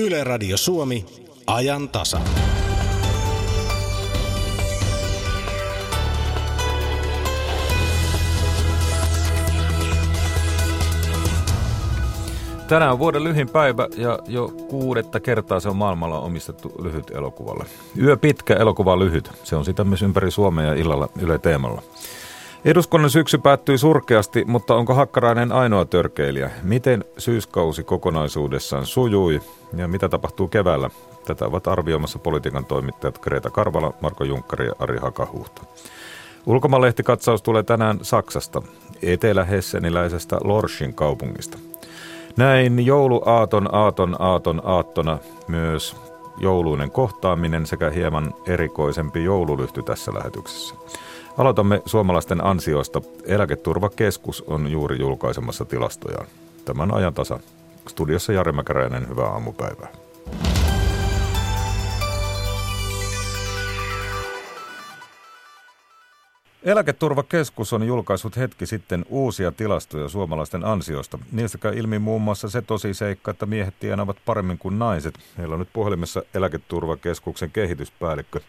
Yle Radio Suomi, ajan tasa. Tänään on vuoden lyhin päivä ja jo kuudetta kertaa se on maailmalla omistettu lyhyt elokuvalle. Yö pitkä, elokuva lyhyt. Se on sitä myös ympäri Suomea ja illalla Yle Teemalla. Eduskunnan syksy päättyi surkeasti, mutta onko Hakkarainen ainoa törkeilijä? Miten syyskausi kokonaisuudessaan sujui ja mitä tapahtuu keväällä? Tätä ovat arvioimassa politiikan toimittajat Greta Karvala, Marko Junkkari ja Ari Hakahuhta. Ulkomaanlehtikatsaus tulee tänään Saksasta, etelä-hesseniläisestä Lorschin kaupungista. Näin jouluaaton, aaton, aaton, aattona myös jouluinen kohtaaminen sekä hieman erikoisempi joululyhty tässä lähetyksessä. Aloitamme suomalaisten ansioista. Eläketurvakeskus on juuri julkaisemassa tilastojaan. Tämän ajan tasa. Studiossa Jari Mäkäräinen, hyvää aamupäivää. Eläketurvakeskus on julkaissut hetki sitten uusia tilastoja suomalaisten ansiosta. Niistä käy ilmi muun muassa se tosi seikka, että miehet tienaavat paremmin kuin naiset. Meillä on nyt puhelimessa Eläketurvakeskuksen kehityspäällikkö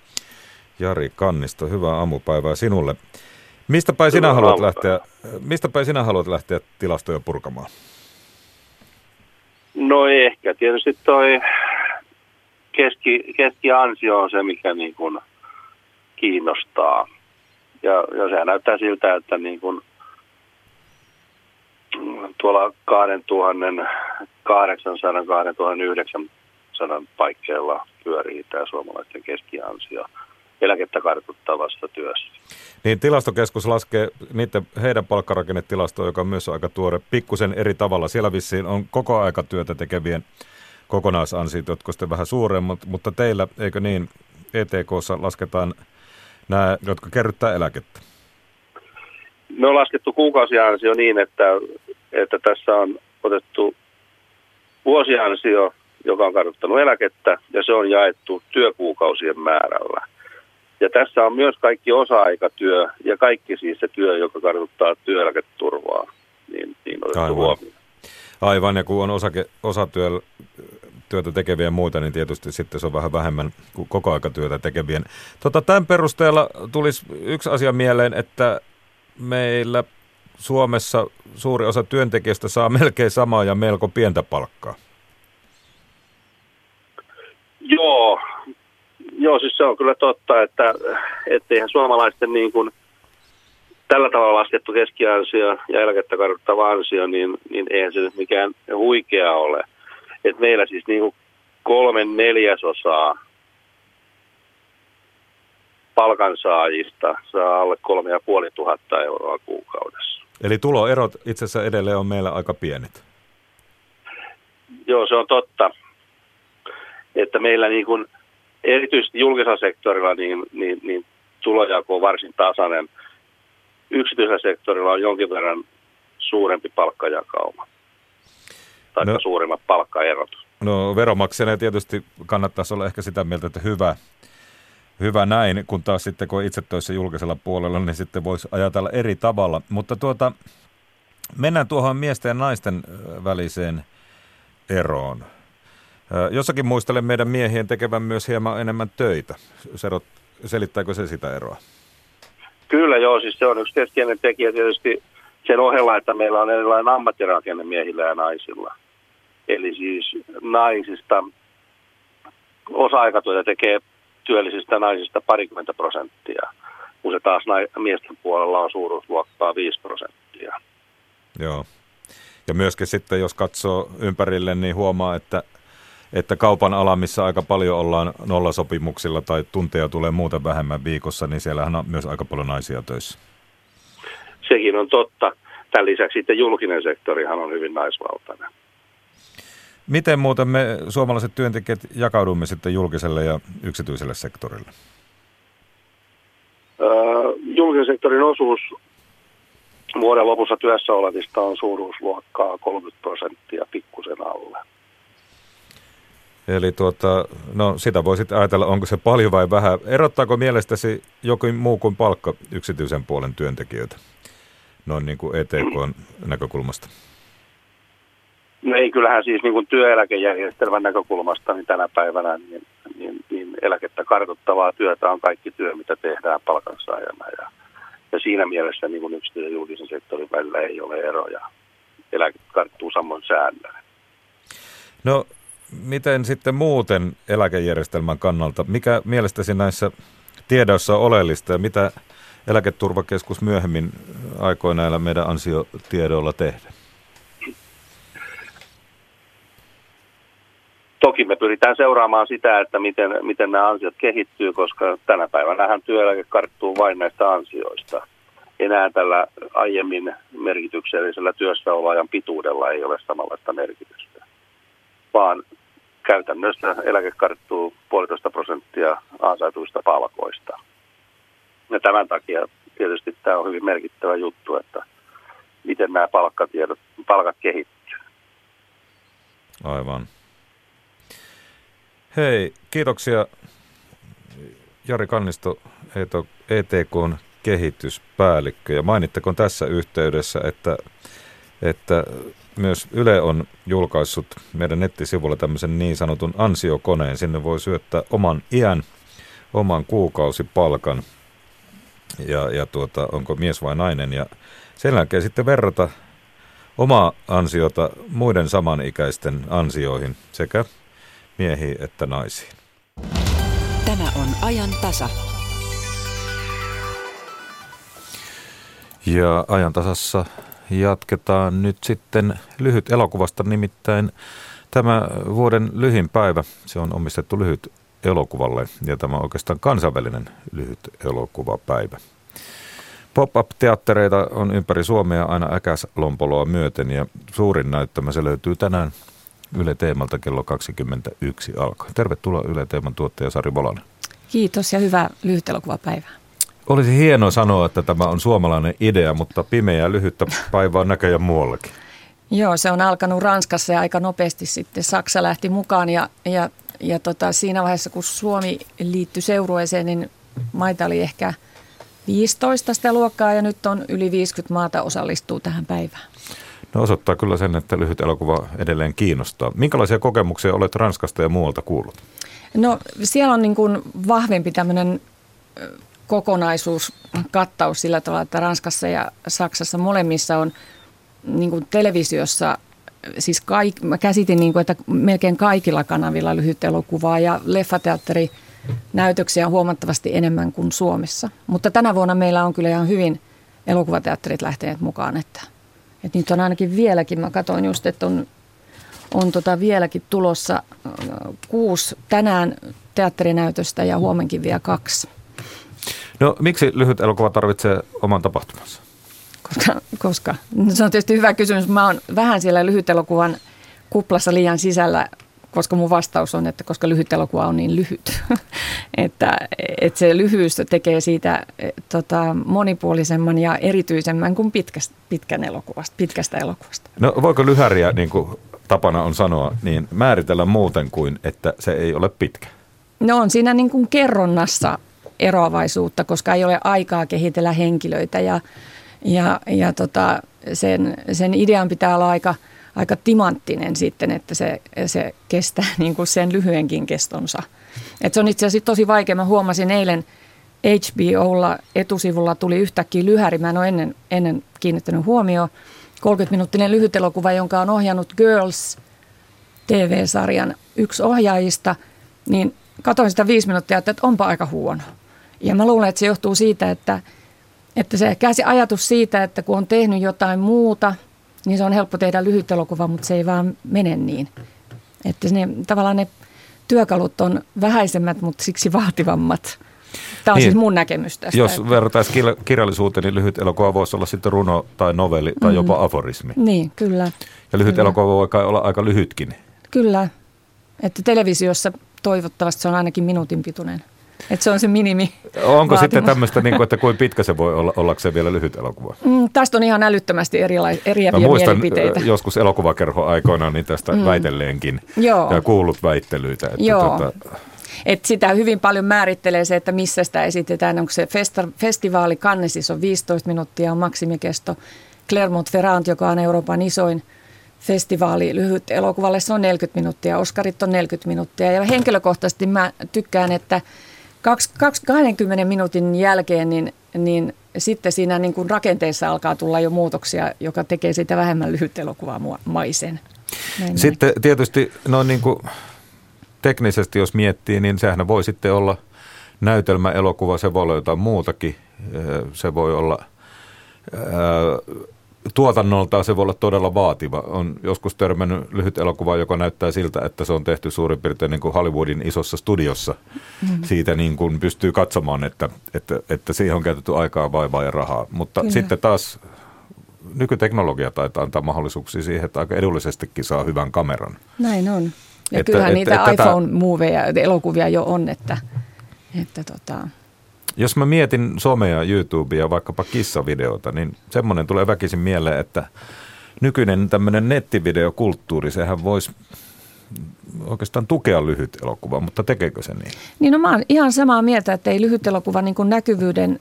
Jari Kannisto. Hyvää aamupäivää sinulle. Mistä päin sinä haluat lähteä, mistä päin sinä haluat lähteä tilastoja purkamaan? No ehkä tietysti toi keski, keskiansio on se, mikä niin kuin kiinnostaa. Ja, ja sehän näyttää siltä, että niin kuin tuolla 2800 2900 paikkeilla pyörii tämä suomalaisten keskiansio eläkettä kartuttavassa työssä. Niin tilastokeskus laskee niiden, heidän palkkarakennetilastoa, joka on myös aika tuore, pikkusen eri tavalla. Siellä vissiin on koko aika työtä tekevien kokonaisansiot, jotka sitten vähän suuremmat, mutta teillä, eikö niin, ETKssa lasketaan nämä, jotka kerryttää eläkettä? Me on laskettu kuukausiansio niin, että, että tässä on otettu vuosiansio, joka on kartuttanut eläkettä, ja se on jaettu työkuukausien määrällä. Ja tässä on myös kaikki osa-aikatyö ja kaikki siis se työ, joka kartuttaa työeläketurvaa, niin, niin otettu Aivan. huomioon. Aivan, ja kun on osake, osatyötä tekeviä ja muita, niin tietysti sitten se on vähän vähemmän kuin koko aikatyötä tekevien. Tota, tämän perusteella tulisi yksi asia mieleen, että meillä Suomessa suuri osa työntekijöistä saa melkein samaa ja melko pientä palkkaa. Joo, Joo, siis se on kyllä totta, että eihän suomalaisten niin kuin tällä tavalla laskettu keskiansio ja eläkettä kartuttava ansio, niin, niin eihän se nyt mikään huikea ole. Et meillä siis niin kuin kolme neljäsosaa palkansaajista saa alle kolme ja puoli tuhatta euroa kuukaudessa. Eli tuloerot itse asiassa edelleen on meillä aika pienet. Joo, se on totta. Että meillä niin kuin erityisesti julkisella sektorilla niin, niin, niin tulojako on varsin tasainen. Yksityisellä sektorilla on jonkin verran suurempi palkkajakauma tai no, suurimmat palkkaerot. No veromaksajana tietysti kannattaisi olla ehkä sitä mieltä, että hyvä, hyvä näin, kun taas sitten kun itse töissä julkisella puolella, niin sitten voisi ajatella eri tavalla. Mutta tuota, mennään tuohon miesten ja naisten väliseen eroon. Jossakin muistelen meidän miehien tekevän myös hieman enemmän töitä. Serot, selittääkö se sitä eroa? Kyllä joo, siis se on yksi keskeinen tekijä tietysti sen ohella, että meillä on erilainen ammattirakenne miehillä ja naisilla. Eli siis naisista osa-aikatyötä tekee työllisistä naisista parikymmentä prosenttia, kun se taas miesten puolella on suuruusluokkaa 5 prosenttia. Joo. Ja myöskin sitten, jos katsoo ympärille, niin huomaa, että että kaupan ala, missä aika paljon ollaan nollasopimuksilla tai tunteja tulee muuten vähemmän viikossa, niin siellähän on myös aika paljon naisia töissä. Sekin on totta. Tämän lisäksi sitten julkinen sektorihan on hyvin naisvaltainen. Miten muuten me suomalaiset työntekijät jakaudumme sitten julkiselle ja yksityiselle sektorille? Öö, julkisen sektorin osuus vuoden lopussa työssä olevista on suuruusluokkaa 30 prosenttia pikkusen alle. Eli tuota, no sitä voisit ajatella, onko se paljon vai vähän. Erottaako mielestäsi jokin muu kuin palkka yksityisen puolen työntekijöitä, noin niin kuin ETK näkökulmasta? No ei, kyllähän siis niin kuin työeläkejärjestelmän näkökulmasta niin tänä päivänä niin, niin, niin eläkettä kartoittavaa työtä on kaikki työ, mitä tehdään palkansaajana. Ja, ja siinä mielessä niin kuin yksityisen ja julkisen sektorin välillä ei ole eroja. Eläke karttuu samoin säännöin. No miten sitten muuten eläkejärjestelmän kannalta, mikä mielestäsi näissä tiedoissa on oleellista ja mitä eläketurvakeskus myöhemmin aikoi näillä meidän ansiotiedoilla tehdä? Toki me pyritään seuraamaan sitä, että miten, miten nämä ansiot kehittyy, koska tänä päivänä työeläke karttuu vain näistä ansioista. Enää tällä aiemmin merkityksellisellä työssäoloajan pituudella ei ole samanlaista merkitystä, vaan käytännössä eläke karttuu puolitoista prosenttia ansaituista palkoista. Ja tämän takia tietysti tämä on hyvin merkittävä juttu, että miten nämä palkkatiedot, palkat kehittyy. Aivan. Hei, kiitoksia Jari Kannisto, ETKn kehityspäällikkö. Ja mainittakoon tässä yhteydessä, että, että myös Yle on julkaissut meidän nettisivulla tämmöisen niin sanotun ansiokoneen. Sinne voi syöttää oman iän, oman kuukausipalkan ja, ja tuota, onko mies vai nainen. Ja sen jälkeen sitten verrata omaa ansiota muiden samanikäisten ansioihin sekä miehiin että naisiin. Tämä on ajan tasa. Ja ajan tasassa jatketaan nyt sitten lyhyt elokuvasta, nimittäin tämä vuoden lyhin päivä, se on omistettu lyhyt elokuvalle ja tämä on oikeastaan kansainvälinen lyhyt elokuvapäivä. Pop-up-teattereita on ympäri Suomea aina äkäslompoloa myöten ja suurin näyttämä se löytyy tänään Yle Teemalta kello 21 alkaa. Tervetuloa Yle Teeman tuottaja Sari Volanen. Kiitos ja hyvää lyhyt elokuvapäivää. Olisi hienoa sanoa, että tämä on suomalainen idea, mutta pimeää lyhyttä päivää on näköjään muuallakin. Joo, se on alkanut Ranskassa ja aika nopeasti sitten Saksa lähti mukaan ja, ja, ja tota, siinä vaiheessa kun Suomi liittyi seurueeseen, niin maita oli ehkä 15 sitä luokkaa ja nyt on yli 50 maata osallistuu tähän päivään. No osoittaa kyllä sen, että lyhyt elokuva edelleen kiinnostaa. Minkälaisia kokemuksia olet Ranskasta ja muualta kuullut? No siellä on niin kuin vahvempi tämmöinen kokonaisuus, kattaus sillä tavalla, että Ranskassa ja Saksassa molemmissa on niin kuin televisiossa, siis kaik, mä käsitin, niin kuin, että melkein kaikilla kanavilla lyhyt elokuvaa ja leffateatteri näytöksiä on huomattavasti enemmän kuin Suomessa. Mutta tänä vuonna meillä on kyllä ihan hyvin elokuvateatterit lähteneet mukaan, että, että niitä on ainakin vieläkin. Mä katsoin just, että on, on tota vieläkin tulossa äh, kuusi tänään teatterinäytöstä ja huomenkin vielä kaksi. No miksi lyhyt elokuva tarvitsee oman tapahtumansa? Koska, koska no, se on tietysti hyvä kysymys. Mä oon vähän siellä lyhyt elokuvan kuplassa liian sisällä, koska mun vastaus on, että koska lyhyt elokuva on niin lyhyt. että, että se lyhyys tekee siitä tota, monipuolisemman ja erityisemmän kuin pitkästä, pitkän elokuvasta, pitkästä elokuvasta. No voiko lyhäriä, niin kuin tapana on sanoa, niin määritellä muuten kuin, että se ei ole pitkä? No on siinä niin kuin kerronnassa eroavaisuutta, koska ei ole aikaa kehitellä henkilöitä ja, ja, ja tota, sen, sen idean pitää olla aika, aika timanttinen sitten, että se, se kestää niin kuin sen lyhyenkin kestonsa. Et se on itse asiassa tosi vaikea. Mä huomasin eilen HBOlla etusivulla tuli yhtäkkiä lyhäri. Mä en ole ennen, ennen kiinnittänyt huomioon. 30-minuuttinen lyhyt elokuva, jonka on ohjannut Girls TV-sarjan yksi ohjaajista, niin katoin sitä viisi minuuttia, että onpa aika huono. Ja mä luulen, että se johtuu siitä, että, että se käsi ajatus siitä, että kun on tehnyt jotain muuta, niin se on helppo tehdä lyhyt elokuva, mutta se ei vaan mene niin. Että ne, tavallaan ne työkalut on vähäisemmät, mutta siksi vaativammat. Tämä on niin, siis mun näkemys tästä. Jos että... vertaisi kirjallisuuteen, niin lyhyt elokuva voisi olla sitten runo tai novelli tai mm. jopa aforismi. Niin, kyllä. Ja lyhyt kyllä. elokuva voi olla aika lyhytkin. Kyllä. Että televisiossa toivottavasti se on ainakin minuutin pituinen. Että se on se minimi. Onko sitten tämmöistä, niin kuin, että kuin pitkä se voi olla, ollakseen vielä lyhyt elokuva? Mm, tästä on ihan älyttömästi erilais, eriäviä Mä muistan mielipiteitä. joskus elokuvakerho aikoina niin tästä mm. väitelleenkin Joo. ja kuullut väittelyitä. Että Joo. Tota... Et sitä hyvin paljon määrittelee se, että missä sitä esitetään. Onko se festa- festivaali Cannesissa on 15 minuuttia on maksimikesto. Clermont-Ferrand, joka on Euroopan isoin festivaali lyhyt elokuvalle, se on 40 minuuttia, Oskarit on 40 minuuttia. Ja henkilökohtaisesti mä tykkään, että 20 minuutin jälkeen niin, niin sitten siinä niin kuin rakenteessa alkaa tulla jo muutoksia, joka tekee siitä vähemmän lyhyt elokuvaa maisen. Näin sitten näin. tietysti noin niin kuin teknisesti jos miettii, niin sehän voi sitten olla näytelmäelokuva, se voi olla jotain muutakin. Se voi olla tuotannoltaan se voi olla todella vaativa. On joskus törmännyt lyhyt elokuva, joka näyttää siltä, että se on tehty suurin piirtein niin kuin Hollywoodin isossa studiossa. Mm. Siitä niin kuin pystyy katsomaan, että, että, että siihen on käytetty aikaa, vaivaa ja rahaa. Mutta Kyllä. sitten taas nykyteknologia taitaa antaa mahdollisuuksia siihen, että aika edullisestikin saa hyvän kameran. Näin on. Ja että, kyllähän että, niitä iPhone-moveja, elokuvia jo on, että, että tota, jos mä mietin somea, YouTubea, vaikkapa kissavideota, niin semmoinen tulee väkisin mieleen, että nykyinen tämmöinen nettivideokulttuuri, sehän voisi oikeastaan tukea lyhyt elokuva, mutta tekeekö se niin? Niin no mä oon ihan samaa mieltä, että ei lyhyt elokuva niin näkyvyyden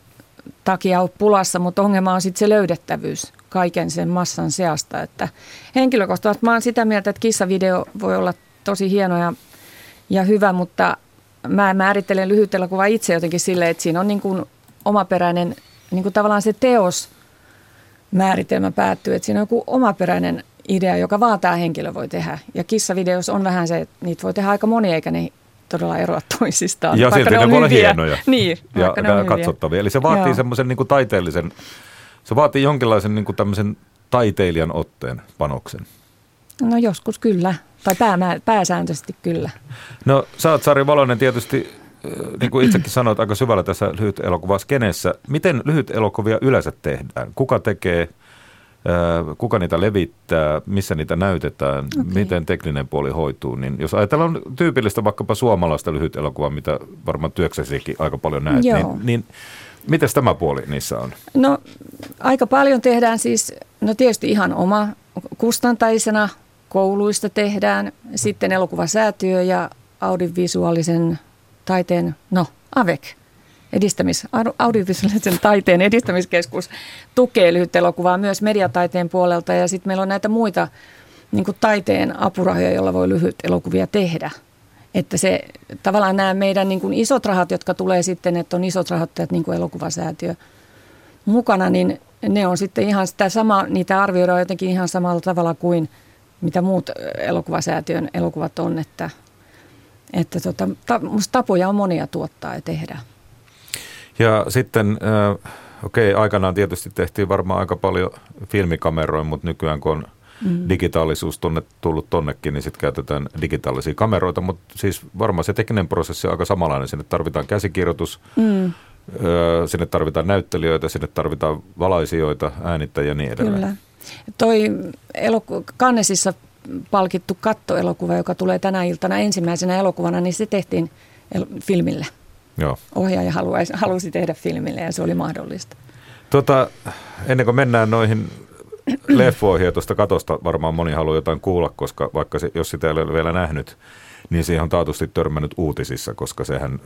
takia ole pulassa, mutta ongelma on sitten se löydettävyys kaiken sen massan seasta. Että henkilökohtaisesti mä oon sitä mieltä, että kissavideo voi olla tosi hieno ja, ja hyvä, mutta mä määrittelen lyhyt elokuva itse jotenkin silleen, että siinä on niin kuin omaperäinen, niin kuin tavallaan se teos määritelmä päättyy, että siinä on joku omaperäinen idea, joka vaan tämä henkilö voi tehdä. Ja kissavideos on vähän se, että niitä voi tehdä aika moni, eikä ne todella eroa toisistaan. Ja silti ne, ne voi olla hienoja niin, ja ne katsottavia. Eli se vaatii semmoisen niin kuin taiteellisen, se vaatii jonkinlaisen niin kuin tämmöisen taiteilijan otteen panoksen. No joskus kyllä. Tai pää, pääsääntöisesti kyllä. No sä oot Sari Valonen tietysti, äh, niin kuin itsekin sanoit, aika syvällä tässä lyhyt elokuvaskenessä. Miten lyhyt elokuvia yleensä tehdään? Kuka tekee, äh, kuka niitä levittää, missä niitä näytetään, okay. miten tekninen puoli hoituu. Niin jos ajatellaan tyypillistä vaikkapa suomalaista lyhyt elokuvaa, mitä varmaan työksesikin aika paljon näet, niin, niin miten tämä puoli niissä on? No aika paljon tehdään siis, no tietysti ihan oma kustantaisena kouluista tehdään, sitten elokuvasäätiö ja audiovisuaalisen taiteen, no AVEC, edistämis, audiovisuaalisen taiteen edistämiskeskus tukee elokuvaa myös mediataiteen puolelta ja sitten meillä on näitä muita niin taiteen apurahoja, joilla voi lyhyt elokuvia tehdä. Että se tavallaan nämä meidän niin isot rahat, jotka tulee sitten, että on isot rahoittajat niin kuin elokuvasäätiö mukana, niin ne on sitten ihan sitä sama, niitä arvioidaan jotenkin ihan samalla tavalla kuin – mitä muut elokuvasäätiön elokuvat on, että, että tota, ta, musta tapoja on monia tuottaa ja tehdä. Ja sitten, okei, okay, aikanaan tietysti tehtiin varmaan aika paljon filmikameroin, mutta nykyään kun on mm. digitaalisuus tonne, tullut tonnekin, niin sitten käytetään digitaalisia kameroita, mutta siis varmaan se tekninen prosessi on aika samanlainen. Sinne tarvitaan käsikirjoitus, mm. sinne tarvitaan näyttelijöitä, sinne tarvitaan valaisijoita, äänittäjiä ja niin edelleen. Kyllä. Toi eloku- Kannesissa palkittu kattoelokuva, joka tulee tänä iltana ensimmäisenä elokuvana, niin se tehtiin el- filmille. Joo. Ohjaaja haluaisi, halusi tehdä filmille ja se oli mahdollista. Tota, ennen kuin mennään noihin leffoihin ja tuosta katosta varmaan moni haluaa jotain kuulla, koska vaikka se, jos sitä ei ole vielä nähnyt, niin siihen on taatusti törmännyt uutisissa, koska sehän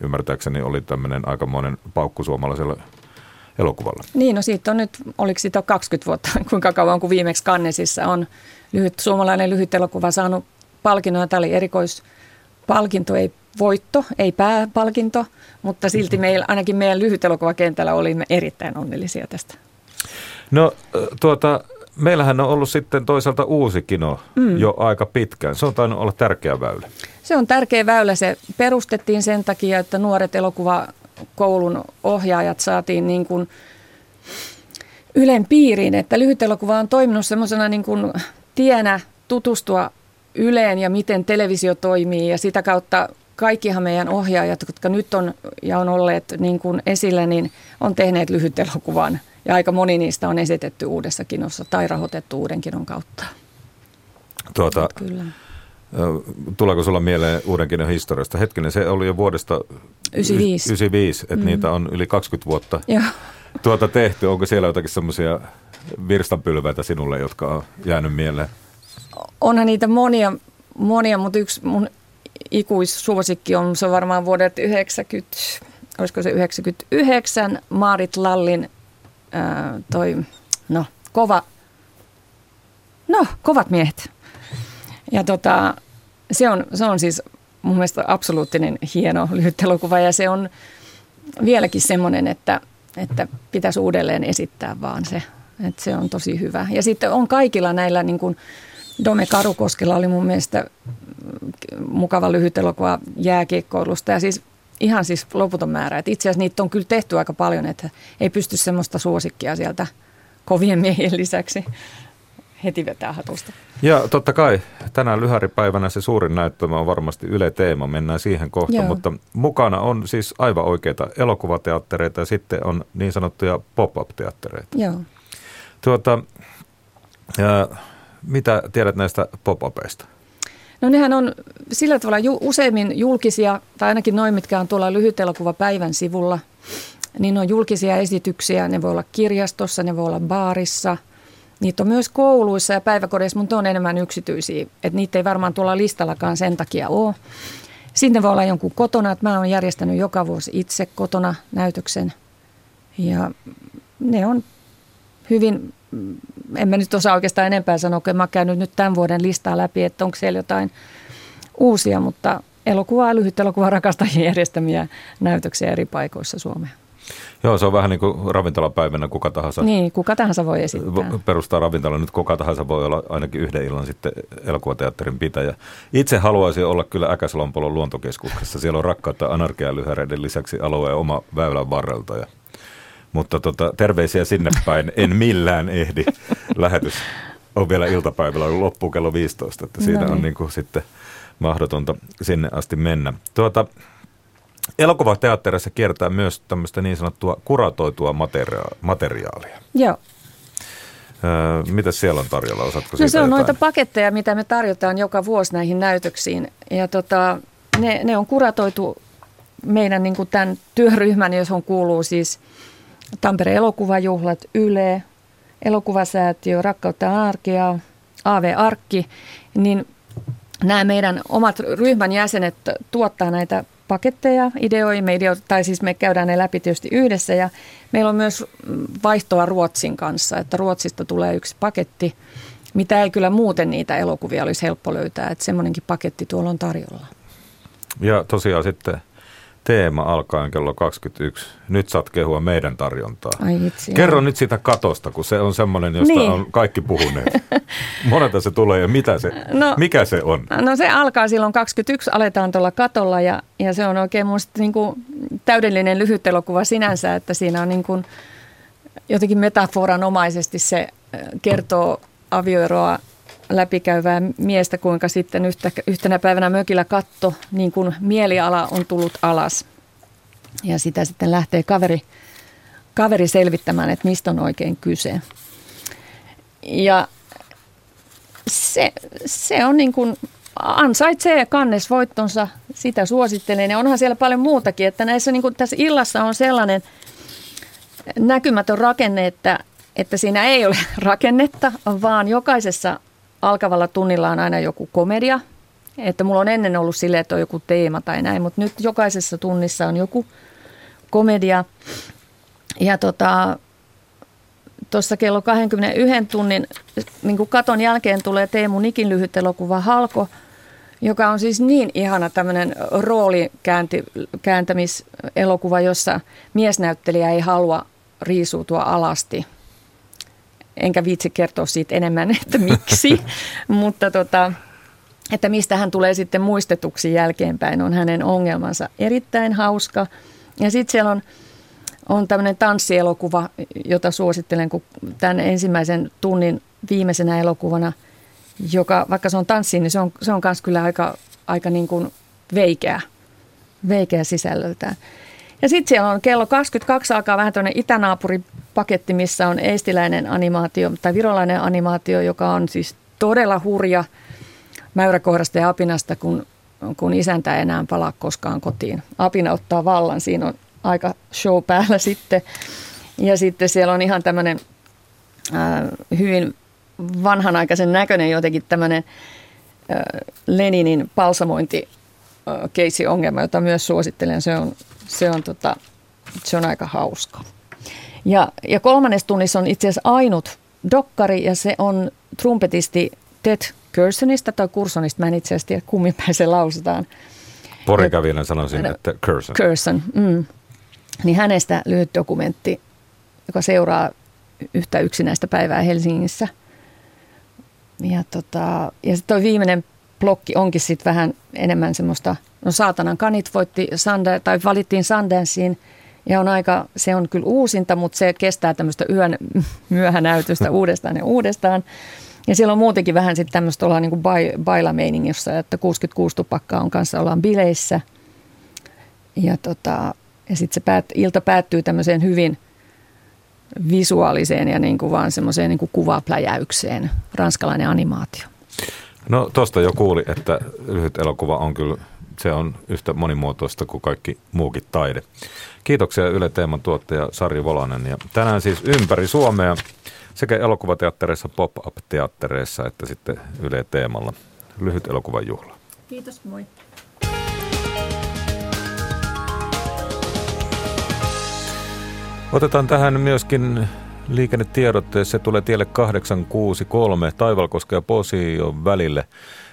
ymmärtääkseni oli tämmöinen aikamoinen paukku suomalaiselle elokuvalla. Niin, no siitä on nyt, oliko siitä 20 vuotta, kuinka kauan kuin viimeksi Kannesissa on lyhyt, suomalainen lyhyt elokuva saanut palkinnon. Tämä oli erikoispalkinto, ei voitto, ei pääpalkinto, mutta silti meillä, ainakin meidän lyhyt elokuvakentällä olimme erittäin onnellisia tästä. No tuota, meillähän on ollut sitten toisaalta uusi kino mm. jo aika pitkään. Se on tainnut olla tärkeä väylä. Se on tärkeä väylä. Se perustettiin sen takia, että nuoret elokuva koulun ohjaajat saatiin niin kuin Ylen piiriin, että lyhyt elokuva on toiminut semmoisena niin kuin tienä tutustua Yleen ja miten televisio toimii ja sitä kautta kaikkihan meidän ohjaajat, jotka nyt on ja on olleet niin kuin esillä, niin on tehneet lyhyt elokuvan ja aika moni niistä on esitetty uudessa kinossa tai rahoitettu uuden kinon kautta. Tuota, Kyllä. Tuleeko sulla mieleen uuden kinon historiasta? Hetkinen, se oli jo vuodesta 95, 95 että mm. niitä on yli 20 vuotta Joo. tuota tehty. Onko siellä jotakin semmoisia virstanpylväitä sinulle, jotka on jäänyt mieleen? Onhan niitä monia, monia mutta yksi mun ikuissuosikki on, se on varmaan vuodet 90, olisiko se 99, Maarit Lallin ää, toi, no, kova no, kovat miehet. Ja tota, se, on, se on siis mun mielestä absoluuttinen hieno lyhyt elokuva ja se on vieläkin semmoinen, että, että pitäisi uudelleen esittää vaan se. Että se on tosi hyvä. Ja sitten on kaikilla näillä, niin kuin Dome Karukoskella oli mun mielestä mukava lyhyt elokuva jääkiekkoilusta ja siis ihan siis loputon määrä. Et itse asiassa niitä on kyllä tehty aika paljon, että ei pysty semmoista suosikkia sieltä kovien miehien lisäksi heti vetää hatusta. Ja totta kai tänään lyhäripäivänä se suurin näyttämä on varmasti Yle Teema, mennään siihen kohta, Joo. mutta mukana on siis aivan oikeita elokuvateattereita ja sitten on niin sanottuja pop-up-teattereita. Joo. Tuota, ja, mitä tiedät näistä pop-upeista? No nehän on sillä tavalla ju, useimmin julkisia, tai ainakin noin, mitkä on tuolla päivän sivulla, niin on julkisia esityksiä. Ne voi olla kirjastossa, ne voi olla baarissa. Niitä on myös kouluissa ja päiväkodeissa, mutta on enemmän yksityisiä. Että niitä ei varmaan tuolla listallakaan sen takia ole. Sitten voi olla jonkun kotona, että mä oon järjestänyt joka vuosi itse kotona näytöksen. Ja ne on hyvin en mä nyt osaa oikeastaan enempää sanoa, kun mä oon käynyt nyt tämän vuoden listaa läpi, että onko siellä jotain uusia, mutta elokuvaa, lyhyt elokuva rakastajien järjestämiä näytöksiä eri paikoissa Suomeen. Joo, se on vähän niin kuin ravintolapäivänä kuka tahansa. Niin, kuka tahansa voi esittää. Perustaa ravintola, nyt kuka tahansa voi olla ainakin yhden illan sitten elokuvateatterin pitäjä. Itse haluaisin olla kyllä Äkäsalompolon luontokeskuksessa. Siellä on rakkautta anarkialyhäreiden lisäksi alueen oma väylän varrelta ja mutta tota, terveisiä sinne päin. En millään ehdi. Lähetys on vielä iltapäivällä, loppuu kello 15, että siinä on niin kuin sitten mahdotonta sinne asti mennä. Tuota, elokuvateatterissa kiertää myös tämmöistä niin sanottua kuratoitua materia- materiaalia. Joo. Öö, mitä siellä on tarjolla? Osaatko no se on jotain? noita paketteja, mitä me tarjotaan joka vuosi näihin näytöksiin. Ja tota, ne, ne on kuratoitu meidän niin kuin tämän työryhmän, johon kuuluu siis – Tampereen elokuvajuhlat, Yle, elokuvasäätiö, Rakkautta arkea, AV Arkki, niin nämä meidän omat ryhmän jäsenet tuottaa näitä paketteja, ideoimme, ideo, tai siis me käydään ne läpi tietysti yhdessä ja meillä on myös vaihtoa Ruotsin kanssa, että Ruotsista tulee yksi paketti, mitä ei kyllä muuten niitä elokuvia olisi helppo löytää, että semmoinenkin paketti tuolla on tarjolla. Ja tosiaan sitten teema alkaen kello 21. Nyt saat kehua meidän tarjontaa. Ai itse, Kerro joo. nyt sitä katosta, kun se on semmoinen, josta niin. on kaikki puhuneet. Monelta se tulee ja mitä se, no, mikä se on? No se alkaa silloin 21, aletaan tuolla katolla ja, ja se on oikein musta niin kuin täydellinen lyhyt elokuva sinänsä, että siinä on niin kuin jotenkin metaforanomaisesti se kertoo avioeroa läpikäyvää miestä, kuinka sitten yhtä, yhtenä päivänä mökillä katto, niin kuin mieliala on tullut alas. Ja sitä sitten lähtee kaveri, kaveri selvittämään, että mistä on oikein kyse. Ja se, se on niin kuin ansaitsee kannesvoittonsa, sitä suosittelen. Ja onhan siellä paljon muutakin, että näissä niin kuin tässä illassa on sellainen näkymätön rakenne, että, että siinä ei ole rakennetta, vaan jokaisessa alkavalla tunnilla on aina joku komedia. Että mulla on ennen ollut silleen, että on joku teema tai näin, mutta nyt jokaisessa tunnissa on joku komedia. Ja tota, kello 21 tunnin niin katon jälkeen tulee Teemu Nikin lyhyt elokuva Halko, joka on siis niin ihana tämmöinen roolikääntämiselokuva, jossa miesnäyttelijä ei halua riisuutua alasti – enkä viitsi kertoa siitä enemmän, että miksi, mutta tota, että mistä hän tulee sitten muistetuksi jälkeenpäin, on hänen ongelmansa. Erittäin hauska. Ja sitten siellä on, on tämmöinen tanssielokuva, jota suosittelen, kun tämän ensimmäisen tunnin viimeisenä elokuvana, joka vaikka se on tanssi, niin se on, se on myös kyllä aika, aika niin kuin veikeä, veikeä sisällöltään. Ja sitten siellä on kello 22 alkaa vähän tämmöinen itänaapuripaketti, missä on estiläinen animaatio tai virolainen animaatio, joka on siis todella hurja mäyräkohdasta ja apinasta, kun, kun isäntä ei enää palaa koskaan kotiin. Apina ottaa vallan, siinä on aika show päällä sitten. Ja sitten siellä on ihan tämmöinen äh, hyvin vanhanaikaisen näköinen jotenkin tämmöinen äh, Leninin palsamointi keissi-ongelma, jota myös suosittelen. Se on se on, tota, se on aika hauska. Ja, ja kolmannes tunnissa on itse asiassa ainut dokkari ja se on trumpetisti Ted Cursonista tai Cursonista, mä en itse asiassa tiedä kummin päin se lausutaan. Porikävinen sanoisin, että Curson. Curson, mm. Niin hänestä lyhyt dokumentti, joka seuraa yhtä yksinäistä päivää Helsingissä. Ja, tota, ja sitten toi viimeinen blokki onkin sitten vähän enemmän semmoista, no saatanan kanit voitti Sande, tai valittiin Sundanceen ja on aika, se on kyllä uusinta, mutta se kestää tämmöistä yön myöhänäytöstä uudestaan ja uudestaan. Ja siellä on muutenkin vähän sitten tämmöistä ollaan niin kuin bailameiningissä, että 66 tupakkaa on kanssa, ollaan bileissä. Ja, tota, ja sitten se päät, ilta päättyy tämmöiseen hyvin visuaaliseen ja niin kuin vaan semmoiseen niin kuin kuvapläjäykseen. Ranskalainen animaatio. No tuosta jo kuuli, että lyhyt elokuva on kyllä, se on yhtä monimuotoista kuin kaikki muukin taide. Kiitoksia Yle Teeman tuottaja Sari Volanen ja tänään siis ympäri Suomea sekä elokuvateattereissa, pop-up-teattereissa että sitten Yle Teemalla lyhyt elokuvan juhla. Kiitos, moi. Otetaan tähän myöskin liikennetiedotte. Se tulee tielle 863 Taivalkosken ja Posion välille.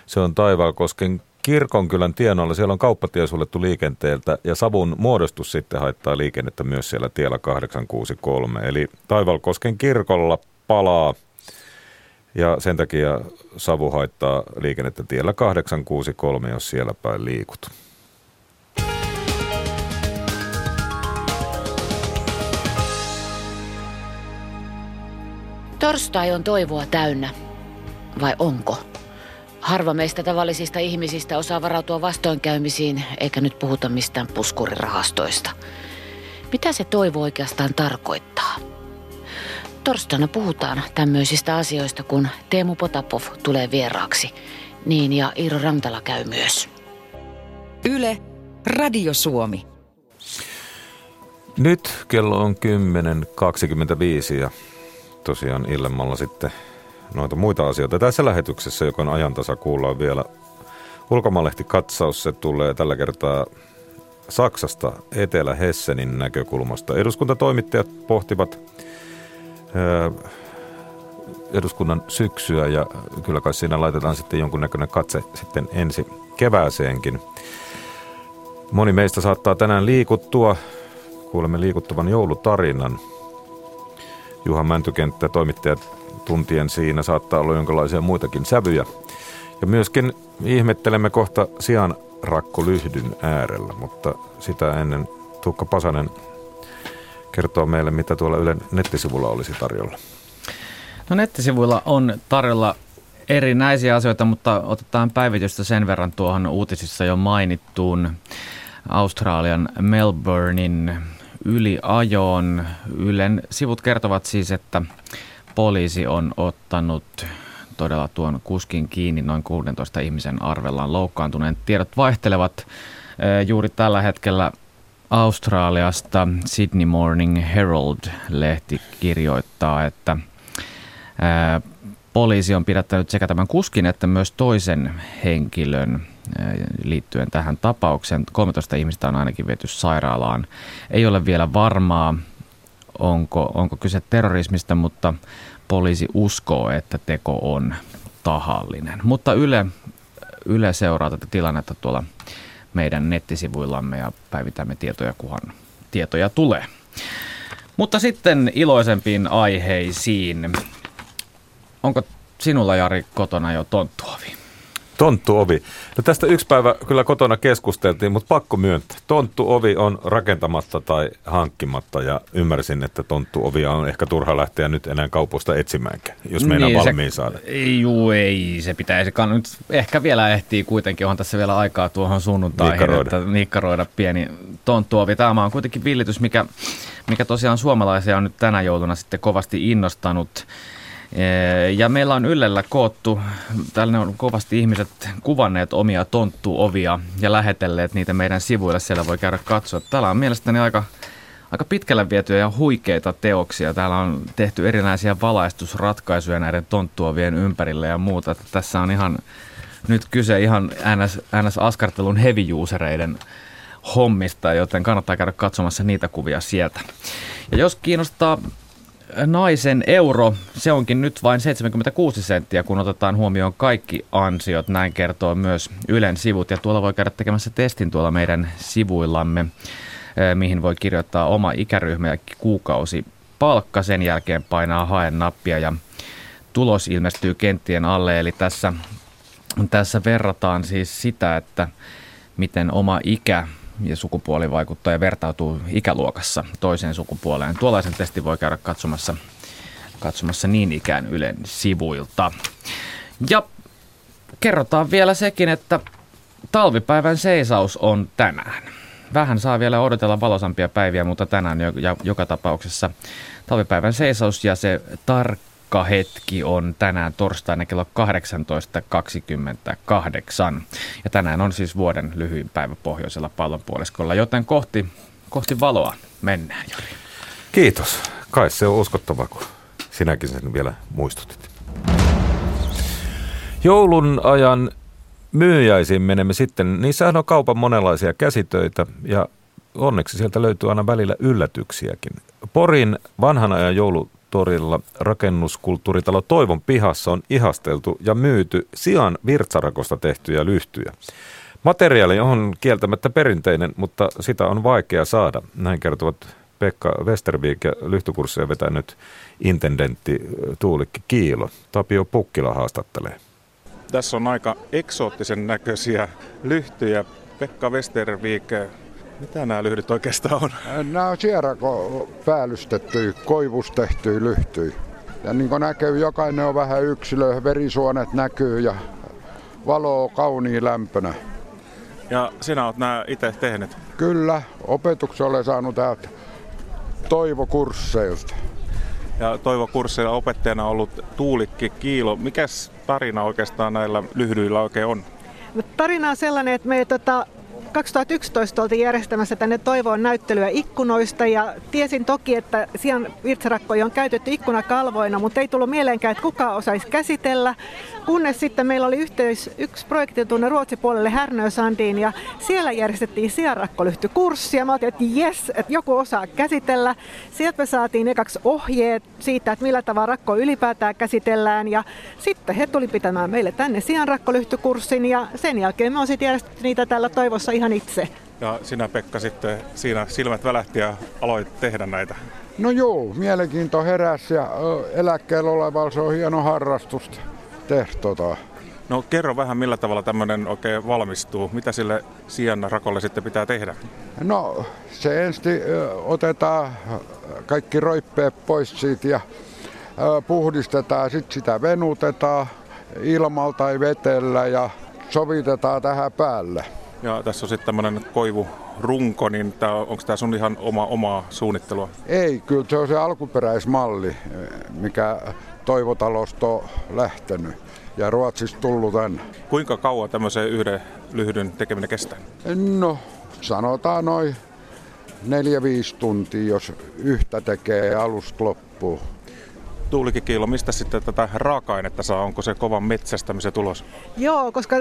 Se on Taivalkosken Kirkonkylän tienoilla. Siellä on kauppatie suljettu liikenteeltä ja savun muodostus sitten haittaa liikennettä myös siellä tiellä 863. Eli Taivalkosken kirkolla palaa ja sen takia savu haittaa liikennettä tiellä 863, jos siellä päin liikut. Torstai on toivoa täynnä. Vai onko? Harva meistä tavallisista ihmisistä osaa varautua vastoinkäymisiin, eikä nyt puhuta mistään puskurirahastoista. Mitä se toivo oikeastaan tarkoittaa? Torstaina puhutaan tämmöisistä asioista, kun Teemu Potapov tulee vieraaksi. Niin ja Iiro Rantala käy myös. Yle, Radio Suomi. Nyt kello on 10.25 ja tosiaan illemmalla sitten noita muita asioita. Tässä lähetyksessä, joka on ajantasa, kuullaan vielä ulkomaalehti katsaus. Se tulee tällä kertaa Saksasta Etelä-Hessenin näkökulmasta. Eduskuntatoimittajat pohtivat eduskunnan syksyä ja kyllä kai siinä laitetaan sitten jonkunnäköinen katse sitten ensi kevääseenkin. Moni meistä saattaa tänään liikuttua. Kuulemme liikuttavan joulutarinan. Juha Mäntykenttä, toimittajat tuntien siinä saattaa olla jonkinlaisia muitakin sävyjä. Ja myöskin ihmettelemme kohta sian rakkolyhdyn äärellä, mutta sitä ennen Tuukka Pasanen kertoo meille, mitä tuolla Ylen nettisivulla olisi tarjolla. No nettisivuilla on tarjolla erinäisiä asioita, mutta otetaan päivitystä sen verran tuohon uutisissa jo mainittuun Australian Melbournein yliajoon. Ylen sivut kertovat siis, että poliisi on ottanut todella tuon kuskin kiinni noin 16 ihmisen arvellaan loukkaantuneen. Tiedot vaihtelevat juuri tällä hetkellä Australiasta Sydney Morning Herald-lehti kirjoittaa, että ää, poliisi on pidättänyt sekä tämän kuskin että myös toisen henkilön liittyen tähän tapaukseen. 13 ihmistä on ainakin viety sairaalaan. Ei ole vielä varmaa, onko, onko kyse terrorismista, mutta poliisi uskoo, että teko on tahallinen. Mutta Yle, Yle seuraa tätä tilannetta tuolla meidän nettisivuillamme ja päivitämme tietoja, kunhan tietoja tulee. Mutta sitten iloisempiin aiheisiin. Onko sinulla Jari kotona jo tonttuovi? Tonttuovi. No tästä yksi päivä kyllä kotona keskusteltiin, mutta pakko myöntää. Tonttuovi on rakentamatta tai hankkimatta ja ymmärsin, että tonttuovia on ehkä turha lähteä nyt enää kaupoista etsimäänkään, jos meinaa niin, valmiin se, saada. Juu, ei se pitäisi. Nyt ehkä vielä ehtii kuitenkin, on tässä vielä aikaa tuohon sunnuntaihin, niikkaroida. että niikkaroida pieni tonttuovi. Tämä on kuitenkin villitys, mikä, mikä tosiaan suomalaisia on nyt tänä jouluna sitten kovasti innostanut. Ja meillä on Ylellä koottu, täällä on kovasti ihmiset kuvanneet omia tonttuovia ja lähetelleet niitä meidän sivuille, siellä voi käydä katsoa. Täällä on mielestäni aika, aika pitkälle vietyjä ja huikeita teoksia. Täällä on tehty erinäisiä valaistusratkaisuja näiden tonttuovien ympärille ja muuta. Tässä on ihan nyt kyse ihan ns, ns askartelun heavy-usereiden hommista, joten kannattaa käydä katsomassa niitä kuvia sieltä. Ja jos kiinnostaa naisen euro, se onkin nyt vain 76 senttiä, kun otetaan huomioon kaikki ansiot. Näin kertoo myös Ylen sivut. Ja tuolla voi käydä tekemässä testin tuolla meidän sivuillamme, mihin voi kirjoittaa oma ikäryhmä ja kuukausi palkka. Sen jälkeen painaa haen nappia ja tulos ilmestyy kenttien alle. Eli tässä, tässä verrataan siis sitä, että miten oma ikä ja sukupuoli vaikuttaa ja vertautuu ikäluokassa toiseen sukupuoleen. Tuollaisen testin voi käydä katsomassa, katsomassa niin ikään Ylen sivuilta. Ja kerrotaan vielä sekin, että talvipäivän seisaus on tänään. Vähän saa vielä odotella valosampia päiviä, mutta tänään jo, ja joka tapauksessa talvipäivän seisaus ja se tarkka hetki on tänään torstaina kello 18.28. Ja tänään on siis vuoden lyhyin päivä pohjoisella pallonpuoliskolla, joten kohti, kohti valoa mennään, Jori. Kiitos. Kai se on uskottava, kun sinäkin sen vielä muistutit. Joulun ajan myyjäisiin menemme sitten. Niissähän on kaupan monenlaisia käsitöitä ja onneksi sieltä löytyy aina välillä yllätyksiäkin. Porin vanhan ajan joulu torilla rakennuskulttuuritalo Toivon pihassa on ihasteltu ja myyty sian virtsarakosta tehtyjä lyhtyjä. Materiaali on kieltämättä perinteinen, mutta sitä on vaikea saada. Näin kertovat Pekka Westervik ja lyhtykursseja vetänyt intendentti Tuulikki Kiilo. Tapio Pukkila haastattelee. Tässä on aika eksoottisen näköisiä lyhtyjä. Pekka Westervik, mitä nämä lyhdyt oikeastaan on? Nämä on sierako päällystettyjä, koivus tehtyjä lyhtyjä. Ja niin kuin näkyy, jokainen on vähän yksilö, verisuonet näkyy ja valo on kauniin lämpönä. Ja sinä olet nämä itse tehnyt? Kyllä, opetuksen olen saanut täältä toivokursseilta. Ja toivokursseilla opettajana on ollut Tuulikki Kiilo. Mikäs tarina oikeastaan näillä lyhdyillä oikein on? Tarina on sellainen, että me tota, 2011 oltiin järjestämässä tänne Toivoon näyttelyä ikkunoista ja tiesin toki, että sian virtsarakkoja on käytetty ikkunakalvoina, mutta ei tullut mieleenkään, että kuka osaisi käsitellä. Kunnes sitten meillä oli yhteys, yksi projekti tuonne Ruotsin puolelle Härnösandiin ja siellä järjestettiin sianrakkolyhtykurssi ja mä otin, että jes, että joku osaa käsitellä. Sieltä me saatiin ekaksi ohjeet siitä, että millä tavalla rakko ylipäätään käsitellään ja sitten he tuli pitämään meille tänne sianrakkolyhtykurssin ja sen jälkeen me on sitten järjestetty niitä täällä Toivossa ihan itse. Ja sinä Pekka sitten siinä silmät välähti ja aloit tehdä näitä. No joo, mielenkiinto heräsi ja eläkkeellä olevalla se on hieno harrastus tehtota. No kerro vähän, millä tavalla tämmöinen oikein valmistuu. Mitä sille rakolle sitten pitää tehdä? No se ensin otetaan kaikki roippeet pois siitä ja puhdistetaan, sitten sitä venutetaan ilmalla tai vetellä ja sovitetaan tähän päälle. Ja tässä on sitten tämmöinen koivurunko, niin tää, onko tämä sun ihan oma, omaa suunnittelua? Ei, kyllä se on se alkuperäismalli, mikä Toivotalosta lähtenyt ja Ruotsista tullut tänne. Kuinka kauan tämmöisen yhden lyhdyn tekeminen kestää? No, sanotaan noin neljä 5 tuntia, jos yhtä tekee alusta loppuun. Tuulikin Kiilo, mistä sitten tätä raaka-ainetta saa? Onko se kovan metsästämisen tulos? Joo, koska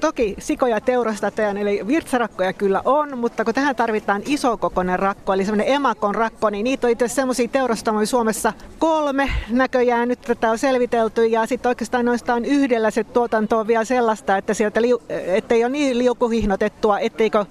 toki sikoja teurastetaan, eli virtsarakkoja kyllä on, mutta kun tähän tarvitaan isokokoinen rakko, eli semmoinen emakon rakko, niin niitä on itse semmoisia teurastamoja Suomessa kolme näköjään. Nyt tätä on selvitelty ja sitten oikeastaan noistaan yhdellä se tuotanto on vielä sellaista, että sieltä liu, ettei ole niin liukuhihnotettua, etteikö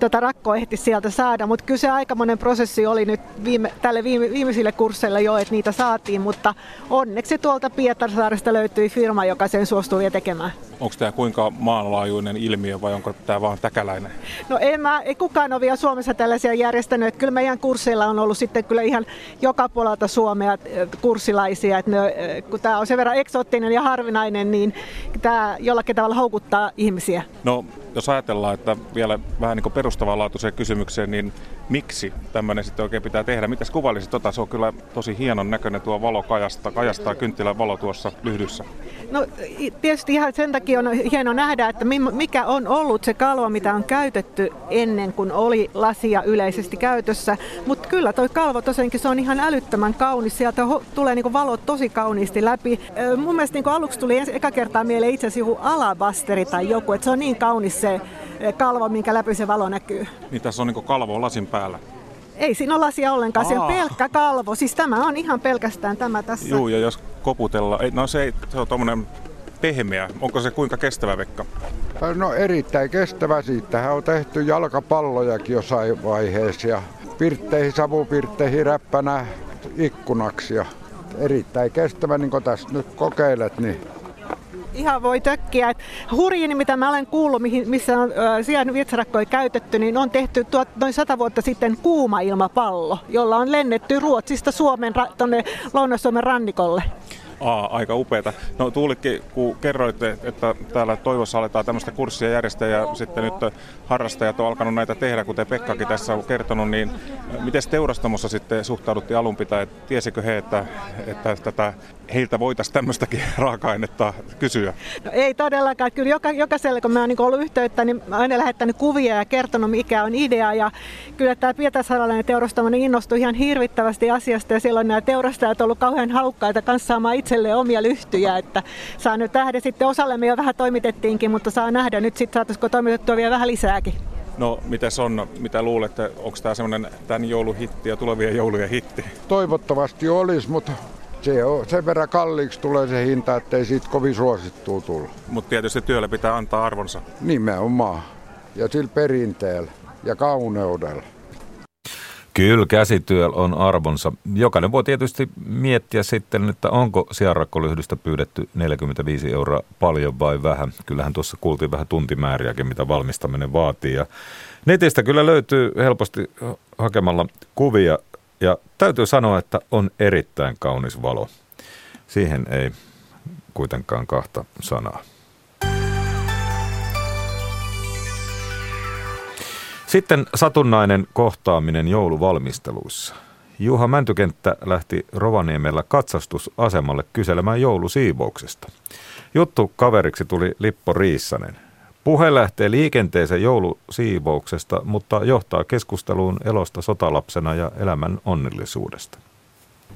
tota rakkoa ehti sieltä saada. Mutta kyllä se aikamoinen prosessi oli nyt viime, tälle viime, viimeisille kursseille jo, että niitä saatiin, mutta mutta onneksi tuolta Pietarsaaresta löytyi firma, joka sen suostui tekemään. Onko tämä kuinka maanlaajuinen ilmiö vai onko tämä vaan täkäläinen? No ei, mä, ei kukaan ole vielä Suomessa tällaisia järjestänyt. kyllä meidän kursseilla on ollut sitten kyllä ihan joka puolelta Suomea kurssilaisia. Että ne, kun tämä on sen verran eksoottinen ja harvinainen, niin tämä jollakin tavalla houkuttaa ihmisiä. No jos ajatellaan, että vielä vähän niin perustavanlaatuiseen kysymykseen, niin miksi tämmöinen sitten oikein pitää tehdä? Mitäs kuvailisit tota? Se on kyllä tosi hienon näköinen tuo valo kajasta, kajastaa kynttilän valo tuossa lyhdyssä. No tietysti ihan sen takia on hieno nähdä, että mikä on ollut se kalvo, mitä on käytetty ennen kuin oli lasia yleisesti käytössä. Mutta kyllä toi kalvo tosiaankin se on ihan älyttömän kaunis. Sieltä tulee niinku valo tosi kauniisti läpi. Mun mielestä niinku aluksi tuli ensi, eka kertaa mieleen itse asiassa joku alabasteri tai joku, että se on niin kaunis se kalvo, minkä läpi se valo näkyy. Niin tässä on niin kalvo lasin päällä. Ei siinä ole lasia ollenkaan, se on pelkkä kalvo. Siis tämä on ihan pelkästään tämä tässä. Joo, ja jos koputella, ei, no se, ei, se on tuommoinen pehmeä. Onko se kuinka kestävä, Vekka? No erittäin kestävä. Siitähän on tehty jalkapallojakin jossain vaiheessa ja pirtteihin, savupirtteihin räppänä ikkunaksi. Ja erittäin kestävä, niin kuin tässä nyt kokeilet, niin ihan voi tökkiä. Et hurjin, mitä mä olen kuullut, mihin, missä on äh, sijan virtsarakkoja käytetty, niin on tehty tuot, noin sata vuotta sitten kuuma ilmapallo, jolla on lennetty Ruotsista Suomen, tuonne Lounais-Suomen rannikolle. Aa, aika upeata. No Tuulikki, kun kerroitte, että täällä Toivossa aletaan tämmöistä kurssia järjestää ja sitten nyt harrastajat on alkanut näitä tehdä, kuten Pekkakin tässä on kertonut, niin miten teurastamossa sitten suhtauduttiin alun pitäen? Tiesikö he, että, että tätä, heiltä voitaisiin tämmöistäkin raaka-ainetta kysyä? No ei todellakaan. Kyllä joka, jokaiselle, kun mä oon niin ollut yhteyttä, niin mä aina lähettänyt kuvia ja kertonut, mikä on idea. Ja kyllä tämä Pietarsaaralainen teurastamo niin innostui ihan hirvittävästi asiasta ja silloin nämä teurastajat ollut kauhean halukkaita kanssa saamaan itselleen omia lyhtyjä, että saa nyt nähdä sitten osalle me jo vähän toimitettiinkin, mutta saa nähdä nyt sitten saataisiko toimitettua vielä vähän lisääkin. No, mitä on, mitä luulette, onko tämä semmoinen tämän jouluhitti ja tulevien joulujen hitti? Toivottavasti olisi, mutta se on sen verran kalliiksi tulee se hinta, ettei siitä kovin suosittua tulla. Mutta tietysti työlle pitää antaa arvonsa. Nimenomaan. Ja sillä perinteellä ja kauneudella. Kyllä käsityöllä on arvonsa. Jokainen voi tietysti miettiä sitten, että onko sianrakkolyhdystä pyydetty 45 euroa paljon vai vähän. Kyllähän tuossa kuultiin vähän tuntimääriäkin, mitä valmistaminen vaatii. Ja netistä kyllä löytyy helposti hakemalla kuvia ja täytyy sanoa, että on erittäin kaunis valo. Siihen ei kuitenkaan kahta sanaa. Sitten satunnainen kohtaaminen jouluvalmisteluissa. Juha Mäntykenttä lähti Rovaniemellä katsastusasemalle kyselemään joulusiivouksesta. Juttu kaveriksi tuli Lippo Riissanen. Puhe lähtee liikenteeseen joulusiivouksesta, mutta johtaa keskusteluun elosta sotalapsena ja elämän onnellisuudesta.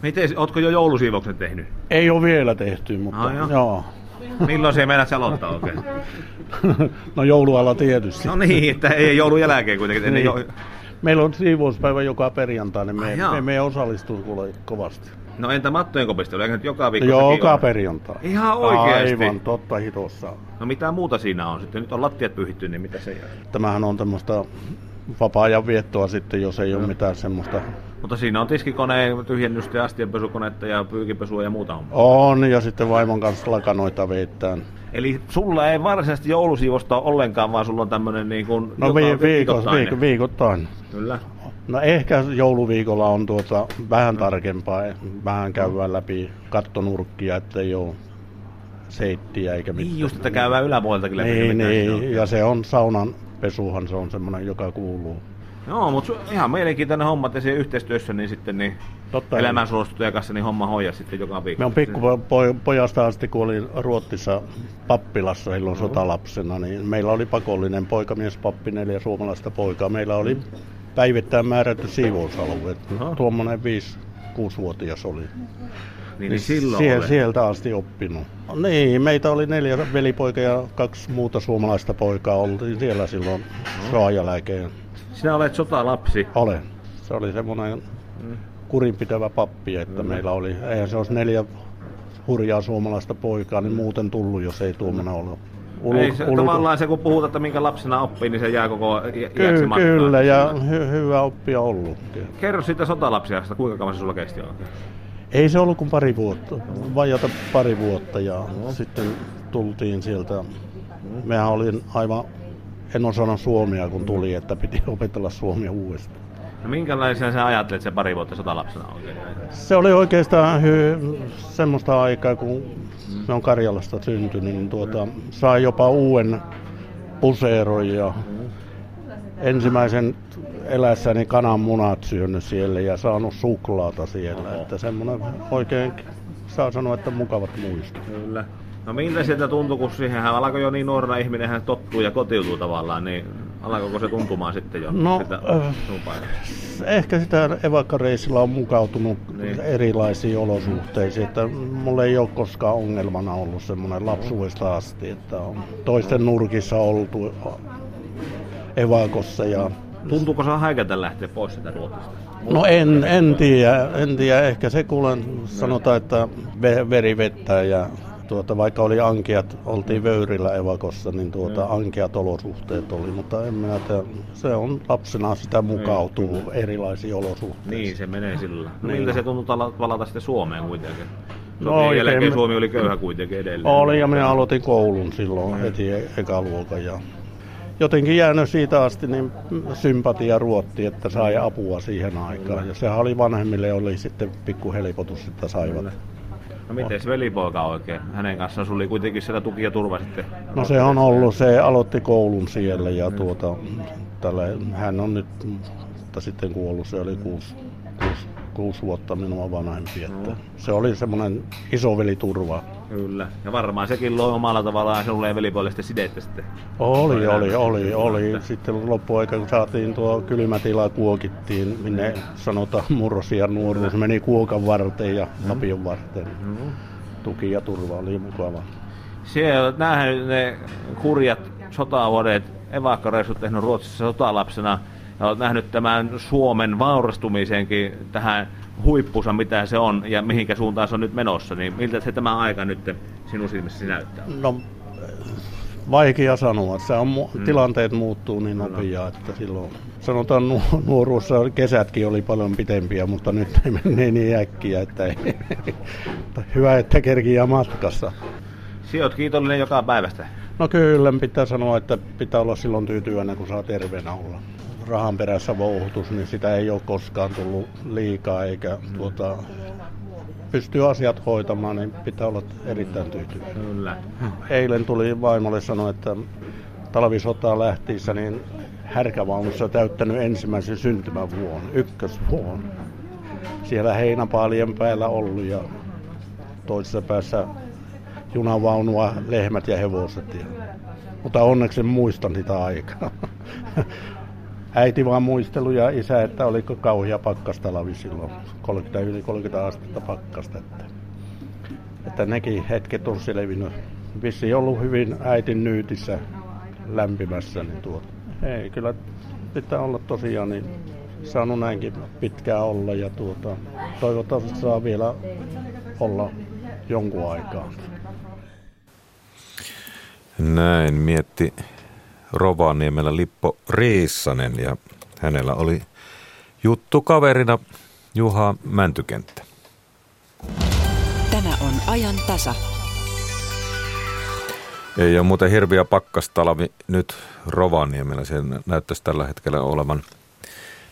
Miten, ootko jo joulusiivouksen tehnyt? Ei ole vielä tehty, mutta ah, joo. joo. Milloin se menet aloittaa oikein? no joulualla tietysti. No niin, että ei joulun jälkeen kuitenkin. Niin. Jo... Meillä on siivouspäivä joka perjantai, niin me, me, me osallistuu kovasti. No entä mattojen kopistelu, eikö nyt joka viikko Joo, joka on? perjantai. Ihan oikeasti? Aivan, totta hitossa. No mitä muuta siinä on sitten? Nyt on lattiat pyhitty, niin mitä se jää? Tämähän on tämmöistä vapaa-ajan viettoa sitten, jos ei no. ole mitään semmoista mutta siinä on tiskikoneen tyhjennystä astianpesukonetta ja pyykipesua ja muuta on. On, ja sitten vaimon kanssa lakanoita veittään. Eli sulla ei varsinaisesti joulusiivosta ole ollenkaan, vaan sulla on tämmöinen niin kuin No vi- viikot, viikot, viikoittain. Kyllä. No ehkä jouluviikolla on tuota vähän tarkempaa, vähän käydään läpi kattonurkkia, ettei ole seittiä eikä mitään. Niin just, että käydään yläpuoleltakin läpi. Niin, niin. ja se on saunan pesuhan, se on semmoinen, joka kuuluu. Joo, mutta ihan mielenkiintoinen homma, että siellä yhteistyössä niin sitten niin Totta elämän suostuttajan kanssa niin homma hoija sitten joka viikko. Me on pikkupojasta asti, kun olin Ruotsissa pappilassa silloin mm. sotalapsena, niin meillä oli pakollinen poikamiespappi, neljä suomalaista poikaa. Meillä oli päivittäin määrätty siivousalue. Tuommoinen 5-6-vuotias oli. Niin, niin silloin sie- sieltä asti oppinut. Niin, meitä oli neljä velipoikaa ja kaksi muuta suomalaista poikaa. Oltiin siellä silloin no. soajalääkeen sinä olet sotalapsi. Olen. Se oli semmoinen mm. kurinpitävä pappi, että mm. meillä oli, eihän se olisi neljä hurjaa suomalaista poikaa, niin muuten tullut, jos ei tuommoinen ollut. Ulu, ei se, ulu, tavallaan se, kun puhutaan, että minkä lapsena oppii, niin se jää koko Ky- Kyllä, ja hy- hyvä oppia ollut. Kerro siitä sotalapsiasta, kuinka kauan se sulla kesti oikein? Ei se ollut kuin pari vuotta, vajata pari vuotta ja no. sitten tultiin sieltä. Mehän olin aivan en osannut suomea, kun tuli, että piti opetella suomea uudestaan. No minkälaisia sä ajattelet se pari vuotta sotalapsena oikein? Se oli oikeastaan hy- semmoista aikaa, kun me on Karjalasta syntynyt, niin tuota, sai jopa uuden puseeron ja mm. ensimmäisen elässäni kananmunat syönyt siellä ja saanut suklaata siellä. Oho. Että semmoinen oikein, saa sanoa, että mukavat muistot. Kyllä. No miltä sieltä tuntui, kun siihen alkoi jo niin nuorena ihminen hän tottuu ja kotiutuu tavallaan, niin alkoiko se tuntumaan sitten jo no, sitä äh, Ehkä sitä evakkareisilla on mukautunut niin. erilaisiin olosuhteisiin, että mulla ei ole koskaan ongelmana ollut semmoinen lapsuudesta asti, että on toisten nurkissa oltu evakossa ja Tuntuuko se häikätä lähteä pois sitä Ruotsista? No en, en tiedä, en tiedä. Ehkä se kuulen, sanotaan, että veri vettää ja tuota, vaikka oli ankeat, oltiin Vöyrillä evakossa, niin tuota, mm. ankeat olosuhteet oli, mutta en minä tiedä, se on lapsena sitä mukautuu mm. erilaisiin olosuhteisiin. Niin, se menee sillä. No, niin. miltä se tuntuu palata sitten Suomeen kuitenkin? No oikein. Jälkeen Suomi oli köyhä kuitenkin edelleen. Oli ja minä aloitin koulun silloin mm. heti e- ekaluokan ja jotenkin jäänyt siitä asti niin sympatia ruotti, että sai apua siihen aikaan. Ja sehän oli vanhemmille oli sitten pikku helpotus, että saivat. No miten se velipoika oikein? Hänen kanssaan oli kuitenkin siellä tuki ja turva sitten. No se on ollut, se aloitti koulun siellä ja tuota, tälle, hän on nyt sitten kuollut, se oli kuusi, kuusi kuusi vuotta minua vanhempi. Että. Se oli semmoinen isoveliturva. Kyllä. Ja varmaan sekin loi omalla tavallaan sinulle velipuolesta sidettä sitten. Oli, oli, oli, oli. Sitten loppuaika, kun saatiin tuo kylmätila kuokittiin, minne sanotaan murrosia nuoruus, meni kuokan varten ja mm. tapion varten. Mm. Tuki ja turva oli mukava. Siellä nähnyt ne kurjat sotavuodet, evakkoreissut tehnyt Ruotsissa sotalapsena ja olet nähnyt tämän Suomen vaurastumisenkin tähän huippuunsa, mitä se on ja mihinkä suuntaan se on nyt menossa, niin miltä se tämä aika nyt sinun silmissäsi näyttää? No, vaikea sanoa. Se on, hmm. Tilanteet muuttuu niin nopeaa, että silloin sanotaan nu- nuoruussa kesätkin oli paljon pitempiä, mutta nyt ei mene niin äkkiä, että ei. hyvä, että kerkiä matkassa. Sinä kiitollinen joka päivästä. No kyllä, pitää sanoa, että pitää olla silloin tyytyväinen, kun saa terveenä olla rahan perässä vouhutus, niin sitä ei ole koskaan tullut liikaa, eikä tuota, pystyy asiat hoitamaan, niin pitää olla erittäin tyytyväinen. Kyllä. Eilen tuli vaimolle sanoa, että talvisotaa lähtiessä, niin härkävaunussa täyttänyt ensimmäisen syntymävuon, ykkösvuon. Siellä heinäpaalien päällä ollut ja toisessa päässä junavaunua, lehmät ja hevoset. Ja, mutta onneksi muistan sitä aikaa. äiti vaan muistelu ja isä, että oliko kauhia pakkastalavi silloin, 30 yli 30 astetta pakkasta. Että, että nekin hetket on selvinnyt. Vissi ollut hyvin äitin nyytissä lämpimässä, niin tuota. Ei, kyllä pitää olla tosiaan niin saanut näinkin pitkään olla ja tuota, toivottavasti saa vielä olla jonkun aikaa. Näin mietti Rovaniemellä Lippo Riissanen ja hänellä oli juttu kaverina Juha Mäntykenttä. Tämä on ajan tasa. Ei ole muuten hirviä pakkastalvi nyt Rovaniemellä. Se näyttäisi tällä hetkellä olevan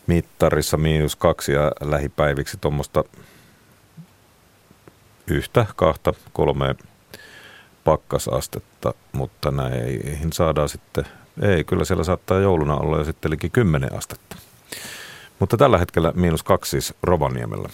mittarissa miinus kaksi ja lähipäiviksi tuommoista yhtä, kahta, kolmea pakkasastetta, mutta näihin saadaan sitten ei, kyllä siellä saattaa jouluna olla jo sitten 10 astetta. Mutta tällä hetkellä miinus kaksi siis Rovaniemellä.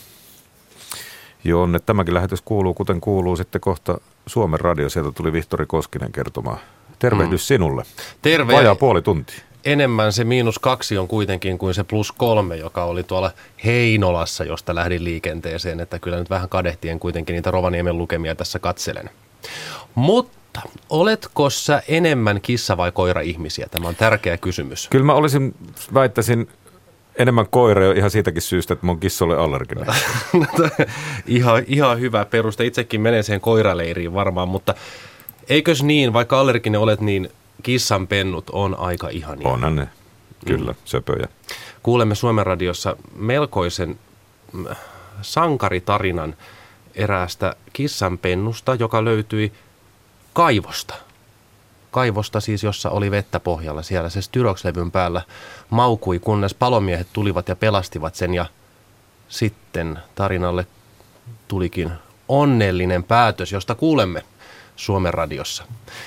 Jonne tämäkin lähetys kuuluu, kuten kuuluu sitten kohta Suomen radio. Sieltä tuli Vihtori Koskinen kertomaan. Tervehdys mm. sinulle. Terve. Vajaa puoli tuntia. Enemmän se miinus kaksi on kuitenkin kuin se plus kolme, joka oli tuolla Heinolassa, josta lähdin liikenteeseen. Että kyllä nyt vähän kadehtien kuitenkin niitä Rovaniemen lukemia tässä katselen. Mutta oletko sä enemmän kissa- vai koira-ihmisiä? Tämä on tärkeä kysymys. Kyllä mä olisin, väittäisin, enemmän koira jo ihan siitäkin syystä, että mä oon kissolle allerginen. ihan, ihan hyvä peruste. Itsekin menen siihen koiraleiriin varmaan, mutta eikös niin, vaikka allerginen olet, niin kissan pennut on aika ihania. Onhan ne, kyllä, mm. söpöjä. Kuulemme Suomen radiossa melkoisen mm, sankaritarinan eräästä kissanpennusta, joka löytyi kaivosta. Kaivosta siis, jossa oli vettä pohjalla. Siellä se styrokslevyn päällä maukui, kunnes palomiehet tulivat ja pelastivat sen. Ja sitten tarinalle tulikin onnellinen päätös, josta kuulemme Suomen radiossa.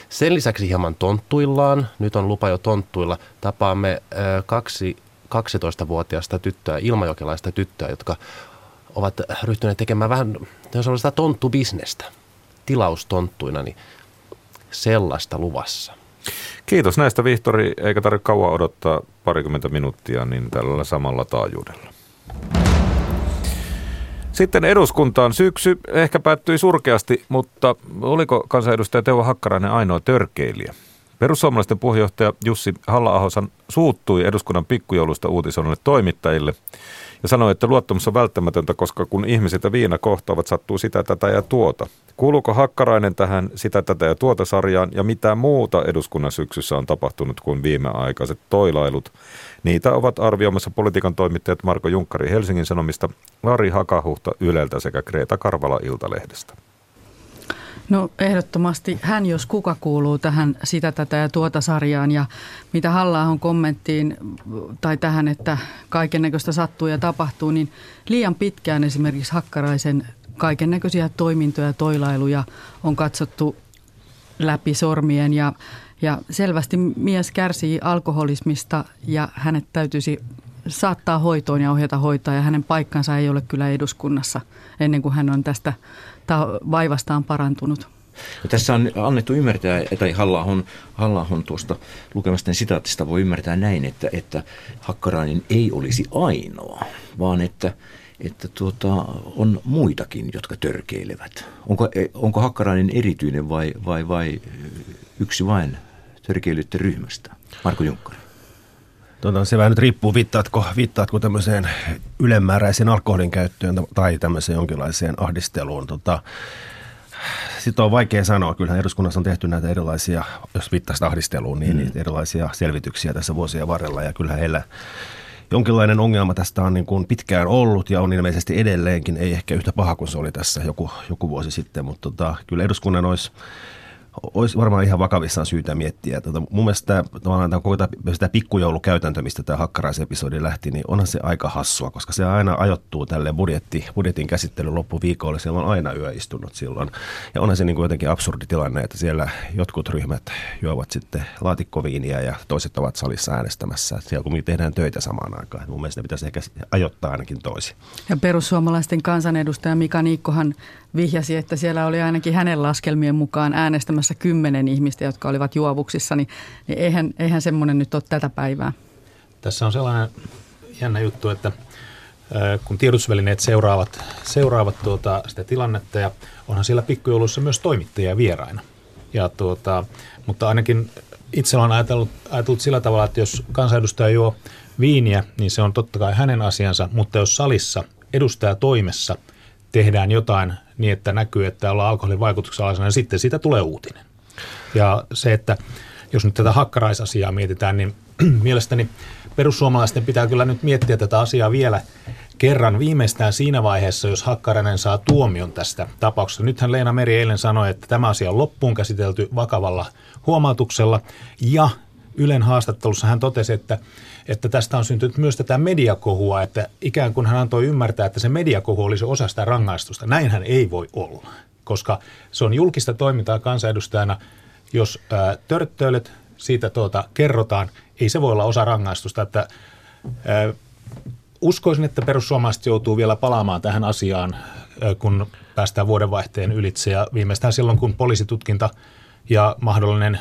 Sen lisäksi hieman tonttuillaan, nyt on lupa jo tonttuilla, tapaamme kaksi 12-vuotiaista tyttöä, ilmajokelaista tyttöä, jotka ovat ryhtyneet tekemään vähän sellaista tonttubisnestä tilaustonttuina, niin sellaista luvassa. Kiitos näistä Vihtori, eikä tarvitse kauan odottaa parikymmentä minuuttia niin tällä samalla taajuudella. Sitten eduskuntaan syksy ehkä päättyi surkeasti, mutta oliko kansanedustaja Teuvo Hakkarainen ainoa törkeilijä? Perussuomalaisten puheenjohtaja Jussi halla suuttui eduskunnan pikkujoulusta uutisoinnille toimittajille ja sanoi, että luottamus on välttämätöntä, koska kun ihmiset ja viina kohtaavat, sattuu sitä, tätä ja tuota. Kuuluuko Hakkarainen tähän sitä, tätä ja tuota sarjaan ja mitä muuta eduskunnan syksyssä on tapahtunut kuin viimeaikaiset toilailut? Niitä ovat arvioimassa politiikan toimittajat Marko Junkkari Helsingin Sanomista, Lari Hakahuhta Yleltä sekä Kreta Karvala Iltalehdestä. No ehdottomasti hän, jos kuka kuuluu tähän sitä, tätä ja tuota sarjaan ja mitä halla kommenttiin tai tähän, että kaiken näköistä sattuu ja tapahtuu, niin liian pitkään esimerkiksi Hakkaraisen kaiken näköisiä toimintoja ja toilailuja on katsottu läpi sormien ja, ja selvästi mies kärsii alkoholismista ja hänet täytyisi saattaa hoitoon ja ohjata hoitaa ja hänen paikkansa ei ole kyllä eduskunnassa ennen kuin hän on tästä vaivastaan parantunut. Ja tässä on annettu ymmärtää, tai Hallahon, Hallahon tuosta lukemasta sitaatista voi ymmärtää näin, että, että Hakkarainen ei olisi ainoa, vaan että, että tuota, on muitakin, jotka törkeilevät. Onko, onko Hakkarainen erityinen vai, vai, vai yksi vain törkeilyiden ryhmästä? Marko Junkkari. Tuota, se vähän nyt riippuu, viittaatko, viittaatko tämmöiseen ylemmääräiseen alkoholin käyttöön tai tämmöiseen jonkinlaiseen ahdisteluun. Tota, sitten on vaikea sanoa. Kyllähän eduskunnassa on tehty näitä erilaisia, jos viittaisi ahdisteluun, niin mm. erilaisia selvityksiä tässä vuosien varrella. Ja kyllähän heillä jonkinlainen ongelma tästä on niin kuin pitkään ollut ja on ilmeisesti edelleenkin, ei ehkä yhtä paha kuin se oli tässä joku, joku vuosi sitten, mutta tota, kyllä eduskunnan olisi olisi varmaan ihan vakavissaan syytä miettiä. Tota, mun mielestä tavallaan tämä, koko tämä pikkujoulukäytäntö, mistä tämä hakkaraisepisodi lähti, niin onhan se aika hassua, koska se aina ajoittuu tälle budjetti, budjetin käsittelyn loppuviikolle. Siellä on aina yö istunut silloin. Ja onhan se niin kuin jotenkin absurdi tilanne, että siellä jotkut ryhmät juovat sitten laatikkoviiniä ja toiset ovat salissa äänestämässä. Siellä kun tehdään töitä samaan aikaan. Mun mielestä ne pitäisi ehkä ajoittaa ainakin toisin. Ja perussuomalaisten kansanedustaja Mika Niikkohan vihjasi, että siellä oli ainakin hänen laskelmien mukaan äänestämässä kymmenen ihmistä, jotka olivat juovuksissa, niin, niin eihän, eihän semmoinen nyt ole tätä päivää. Tässä on sellainen jännä juttu, että kun tiedotusvälineet seuraavat, seuraavat tuota, sitä tilannetta ja onhan siellä pikkujouluissa myös toimittajia vieraina. Ja tuota, mutta ainakin itse olen ajatellut, ajatellut sillä tavalla, että jos kansanedustaja juo viiniä, niin se on totta kai hänen asiansa, mutta jos salissa edustaja toimessa tehdään jotain niin, että näkyy, että ollaan alkoholin vaikutuksen alaisena, niin sitten siitä tulee uutinen. Ja se, että jos nyt tätä hakkaraisasiaa mietitään, niin mielestäni perussuomalaisten pitää kyllä nyt miettiä tätä asiaa vielä kerran viimeistään siinä vaiheessa, jos Hakkarainen saa tuomion tästä tapauksesta. Nythän Leena Meri eilen sanoi, että tämä asia on loppuun käsitelty vakavalla huomautuksella ja Ylen haastattelussa hän totesi, että että tästä on syntynyt myös tätä mediakohua, että ikään kuin hän antoi ymmärtää, että se mediakohu olisi osa sitä rangaistusta. Näinhän ei voi olla, koska se on julkista toimintaa kansanedustajana. Jos törttöilet, siitä tuota, kerrotaan, ei se voi olla osa rangaistusta. Että, ää, uskoisin, että perussuomalaiset joutuu vielä palaamaan tähän asiaan, kun päästään vuodenvaihteen ylitse ja viimeistään silloin, kun poliisitutkinta – ja mahdollinen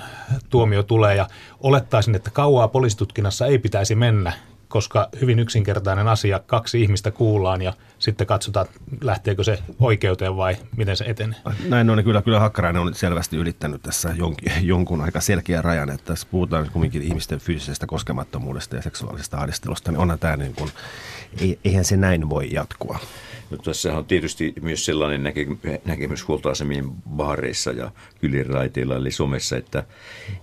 tuomio tulee. Ja olettaisin, että kauaa poliisitutkinnassa ei pitäisi mennä, koska hyvin yksinkertainen asia, kaksi ihmistä kuullaan ja sitten katsotaan, lähteekö se oikeuteen vai miten se etenee. Näin on, kyllä, kyllä Hakkarainen on selvästi ylittänyt tässä jonkin, jonkun aika selkeä rajan, että tässä puhutaan kuitenkin ihmisten fyysisestä koskemattomuudesta ja seksuaalisesta ahdistelusta, niin onhan tämä niin kuin, eihän se näin voi jatkua. Mutta tässä on tietysti myös sellainen näke, näkemys huoltoasemien baareissa ja kyliraiteilla eli somessa, että,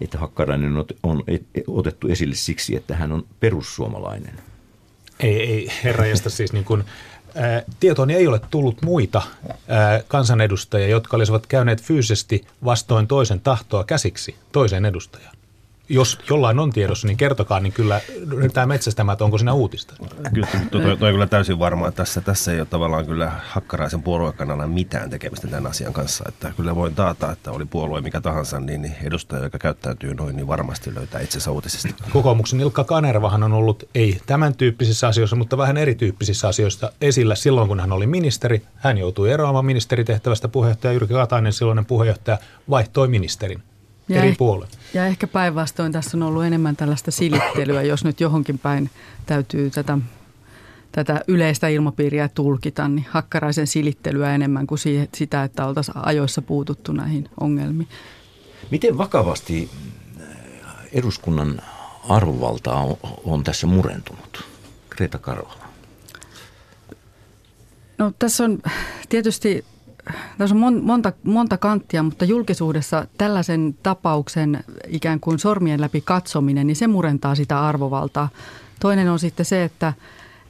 että Hakkarainen on, on otettu esille siksi, että hän on perussuomalainen. Ei, ei herra siis niin kuin, tietoon ei ole tullut muita kansanedustajia, jotka olisivat käyneet fyysisesti vastoin toisen tahtoa käsiksi toiseen edustajaan jos jollain on tiedossa, niin kertokaa, niin kyllä ryhdytään metsästämään, että onko siinä uutista. Kyllä, toi, toi, kyllä täysin varma, että tässä, tässä ei ole tavallaan kyllä Hakkaraisen puoluekannalla mitään tekemistä tämän asian kanssa. Että kyllä voin taata, että oli puolue mikä tahansa, niin, niin edustaja, joka käyttäytyy noin, niin varmasti löytää itsensä uutisista. Kokoomuksen Ilkka Kanervahan on ollut ei tämän tyyppisissä asioissa, mutta vähän erityyppisissä asioissa esillä silloin, kun hän oli ministeri. Hän joutui eroamaan ministeritehtävästä puheenjohtaja Jyrki Katainen, silloinen puheenjohtaja, vaihtoi ministerin ja eri puolelle. Ja ehkä päinvastoin tässä on ollut enemmän tällaista silittelyä, jos nyt johonkin päin täytyy tätä, tätä yleistä ilmapiiriä tulkita, niin hakkaraisen silittelyä enemmän kuin sitä, että oltaisiin ajoissa puututtu näihin ongelmiin. Miten vakavasti eduskunnan arvovalta on, on tässä murentunut? Kreta Karvala. No tässä on tietysti tässä on monta, monta kanttia, mutta julkisuudessa tällaisen tapauksen ikään kuin sormien läpi katsominen, niin se murentaa sitä arvovaltaa. Toinen on sitten se, että,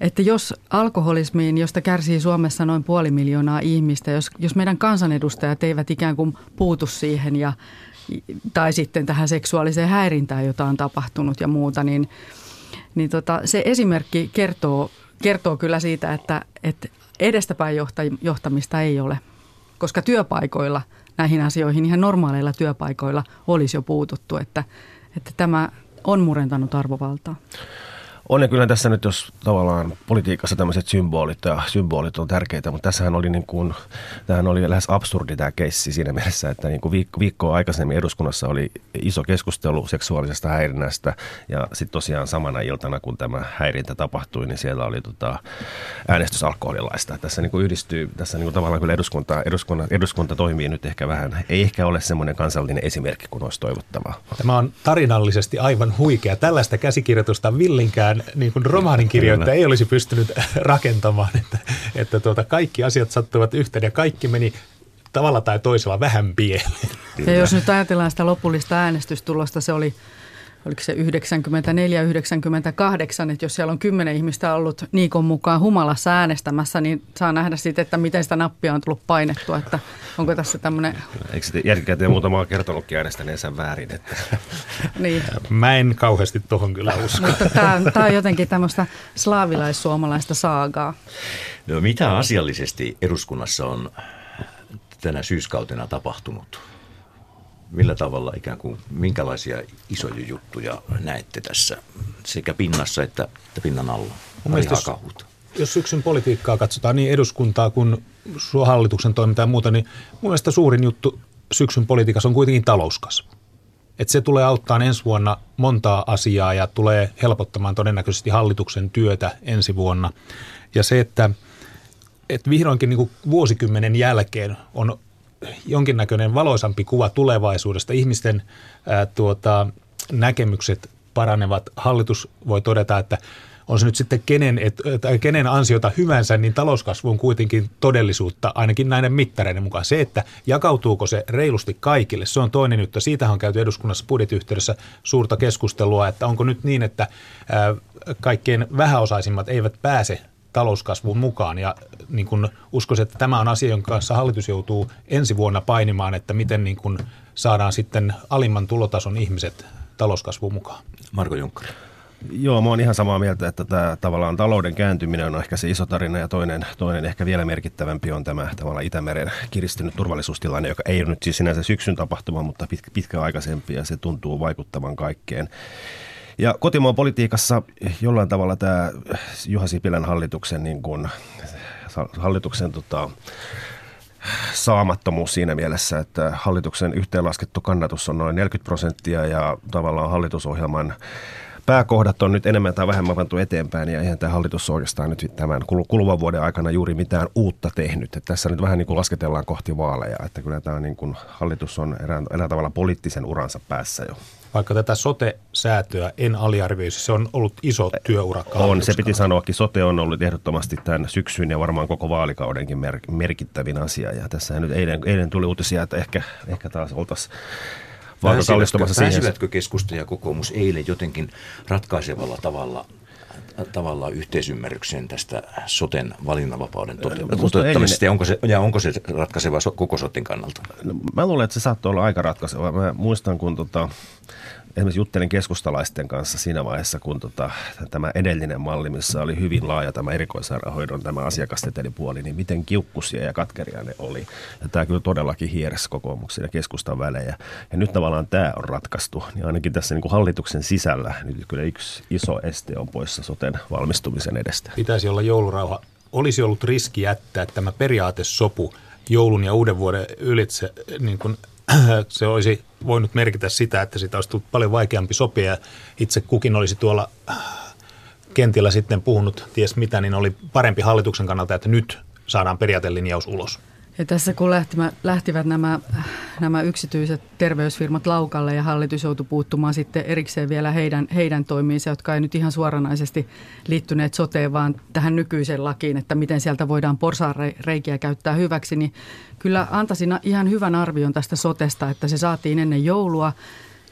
että jos alkoholismiin, josta kärsii Suomessa noin puoli miljoonaa ihmistä, jos, jos meidän kansanedustajat eivät ikään kuin puutu siihen ja, tai sitten tähän seksuaaliseen häirintään, jota on tapahtunut ja muuta, niin, niin tota, se esimerkki kertoo, kertoo kyllä siitä, että, että edestäpäin johtamista ei ole, koska työpaikoilla näihin asioihin, ihan normaaleilla työpaikoilla olisi jo puututtu, että, että tämä on murentanut arvovaltaa. On ja kyllä tässä nyt, jos tavallaan politiikassa tämmöiset symbolit ja symbolit on tärkeitä, mutta tässähän oli, niin kuin, tämähän oli lähes absurdi tämä keissi siinä mielessä, että niin kuin viikko, viikkoa aikaisemmin eduskunnassa oli iso keskustelu seksuaalisesta häirinnästä ja sitten tosiaan samana iltana, kun tämä häirintä tapahtui, niin siellä oli tota, äänestys alkoholilaista. Tässä niin kuin yhdistyy, tässä niin kuin tavallaan kyllä eduskunta, eduskunta, eduskunta toimii nyt ehkä vähän, ei ehkä ole semmoinen kansallinen esimerkki kuin olisi toivottavaa. Tämä on tarinallisesti aivan huikea. Tällaista käsikirjoitusta Villinkään niin kuin romaanin kirjoittaja ei olisi pystynyt rakentamaan, että, että tuota, kaikki asiat sattuvat yhteen ja kaikki meni tavalla tai toisella vähän pieleen. Ja jos nyt ajatellaan sitä lopullista äänestystulosta, se oli oliko se 94-98, että jos siellä on kymmenen ihmistä ollut Niikon mukaan humalassa äänestämässä, niin saa nähdä sitten, että miten sitä nappia on tullut painettua, että onko tässä tämmöinen... Eikö sitten jälkikäteen muutama kertonutkin äänestäneensä väärin? Että... niin. Mä en kauheasti tuohon kyllä usko. Mutta tämä, tämä on jotenkin tämmöistä slaavilais-suomalaista saagaa. No mitä asiallisesti eduskunnassa on tänä syyskautena tapahtunut? Millä tavalla ikään kuin, minkälaisia isoja juttuja näette tässä sekä pinnassa että, että pinnan alla? jos, jos syksyn politiikkaa katsotaan niin eduskuntaa kuin hallituksen toimintaa ja muuta, niin mun mielestä suurin juttu syksyn politiikassa on kuitenkin talouskasvu. Että se tulee auttamaan ensi vuonna montaa asiaa ja tulee helpottamaan todennäköisesti hallituksen työtä ensi vuonna. Ja se, että, että vihdoinkin niin kuin vuosikymmenen jälkeen on jonkinnäköinen valoisampi kuva tulevaisuudesta. Ihmisten ää, tuota, näkemykset paranevat. Hallitus voi todeta, että on se nyt sitten kenen, et, tai kenen ansiota hyvänsä, niin talouskasvu on kuitenkin todellisuutta, ainakin näiden mittareiden mukaan. Se, että jakautuuko se reilusti kaikille, se on toinen juttu. Siitä on käyty eduskunnassa budjetiyhteydessä suurta keskustelua, että onko nyt niin, että ää, kaikkein vähäosaisimmat eivät pääse talouskasvuun mukaan. Ja niin kun uskoisin, että tämä on asia, jonka kanssa hallitus joutuu ensi vuonna painimaan, että miten niin kun saadaan sitten alimman tulotason ihmiset talouskasvuun mukaan. Marko Junkkari. Joo, mä oon ihan samaa mieltä, että tämä tavallaan talouden kääntyminen on ehkä se iso tarina ja toinen, toinen ehkä vielä merkittävämpi on tämä tavallaan Itämeren kiristynyt turvallisuustilanne, joka ei ole nyt siis sinänsä syksyn tapahtuma, mutta pitkä, pitkä aikaisempi ja se tuntuu vaikuttavan kaikkeen. Ja kotimaan politiikassa jollain tavalla tämä Juha Sipilän hallituksen, niin kuin, hallituksen tota, saamattomuus siinä mielessä, että hallituksen yhteenlaskettu kannatus on noin 40 prosenttia ja tavallaan hallitusohjelman pääkohdat on nyt enemmän tai vähemmän pantu eteenpäin ja eihän tämä hallitus oikeastaan nyt tämän kuluvan vuoden aikana juuri mitään uutta tehnyt. Että tässä nyt vähän niin kuin lasketellaan kohti vaaleja, että kyllä tämä niin kuin hallitus on erään, erään tavalla poliittisen uransa päässä jo. Vaikka tätä sote-säätöä en aliarvioisi, se on ollut iso työurakka. On, se piti sanoakin. Sote on ollut ehdottomasti tämän syksyn ja varmaan koko vaalikaudenkin mer- merkittävin asia. Ja tässä nyt eilen, eilen tuli uutisia, että ehkä, ehkä taas oltaisiin pääsivätkö, pääsivätkö keskusta ja kokoomus eilen jotenkin ratkaisevalla tavalla tavallaan yhteisymmärrykseen tästä soten valinnanvapauden toteuttamisesta ja onko se, ja onko se ratkaiseva koko sotin kannalta? No, mä luulen, että se saattoi olla aika ratkaiseva. Mä muistan, kun tota, esimerkiksi juttelin keskustalaisten kanssa siinä vaiheessa, kun tota, tämä edellinen malli, missä oli hyvin laaja tämä erikoissairaanhoidon tämä asiakastetelipuoli, niin miten kiukkusia ja katkeria ne oli. Ja tämä kyllä todellakin hiersi kokoomuksen ja keskustan välejä. Ja nyt tavallaan tämä on ratkaistu. Niin ainakin tässä niin kuin hallituksen sisällä nyt kyllä yksi iso este on poissa soten valmistumisen edestä. Pitäisi olla joulurauha. Olisi ollut riski jättää tämä periaatesopu joulun ja uuden vuoden ylitse niin kuin se olisi voinut merkitä sitä, että sitä olisi tullut paljon vaikeampi sopia. Itse kukin olisi tuolla äh, kentillä sitten puhunut ties mitä, niin oli parempi hallituksen kannalta, että nyt saadaan periaatelinjaus ulos. Ja tässä kun lähtivät, nämä, nämä yksityiset terveysfirmat laukalle ja hallitus joutui puuttumaan sitten erikseen vielä heidän, heidän toimiinsa, jotka ei nyt ihan suoranaisesti liittyneet soteen, vaan tähän nykyiseen lakiin, että miten sieltä voidaan reikiä käyttää hyväksi, niin kyllä antaisin ihan hyvän arvion tästä sotesta, että se saatiin ennen joulua.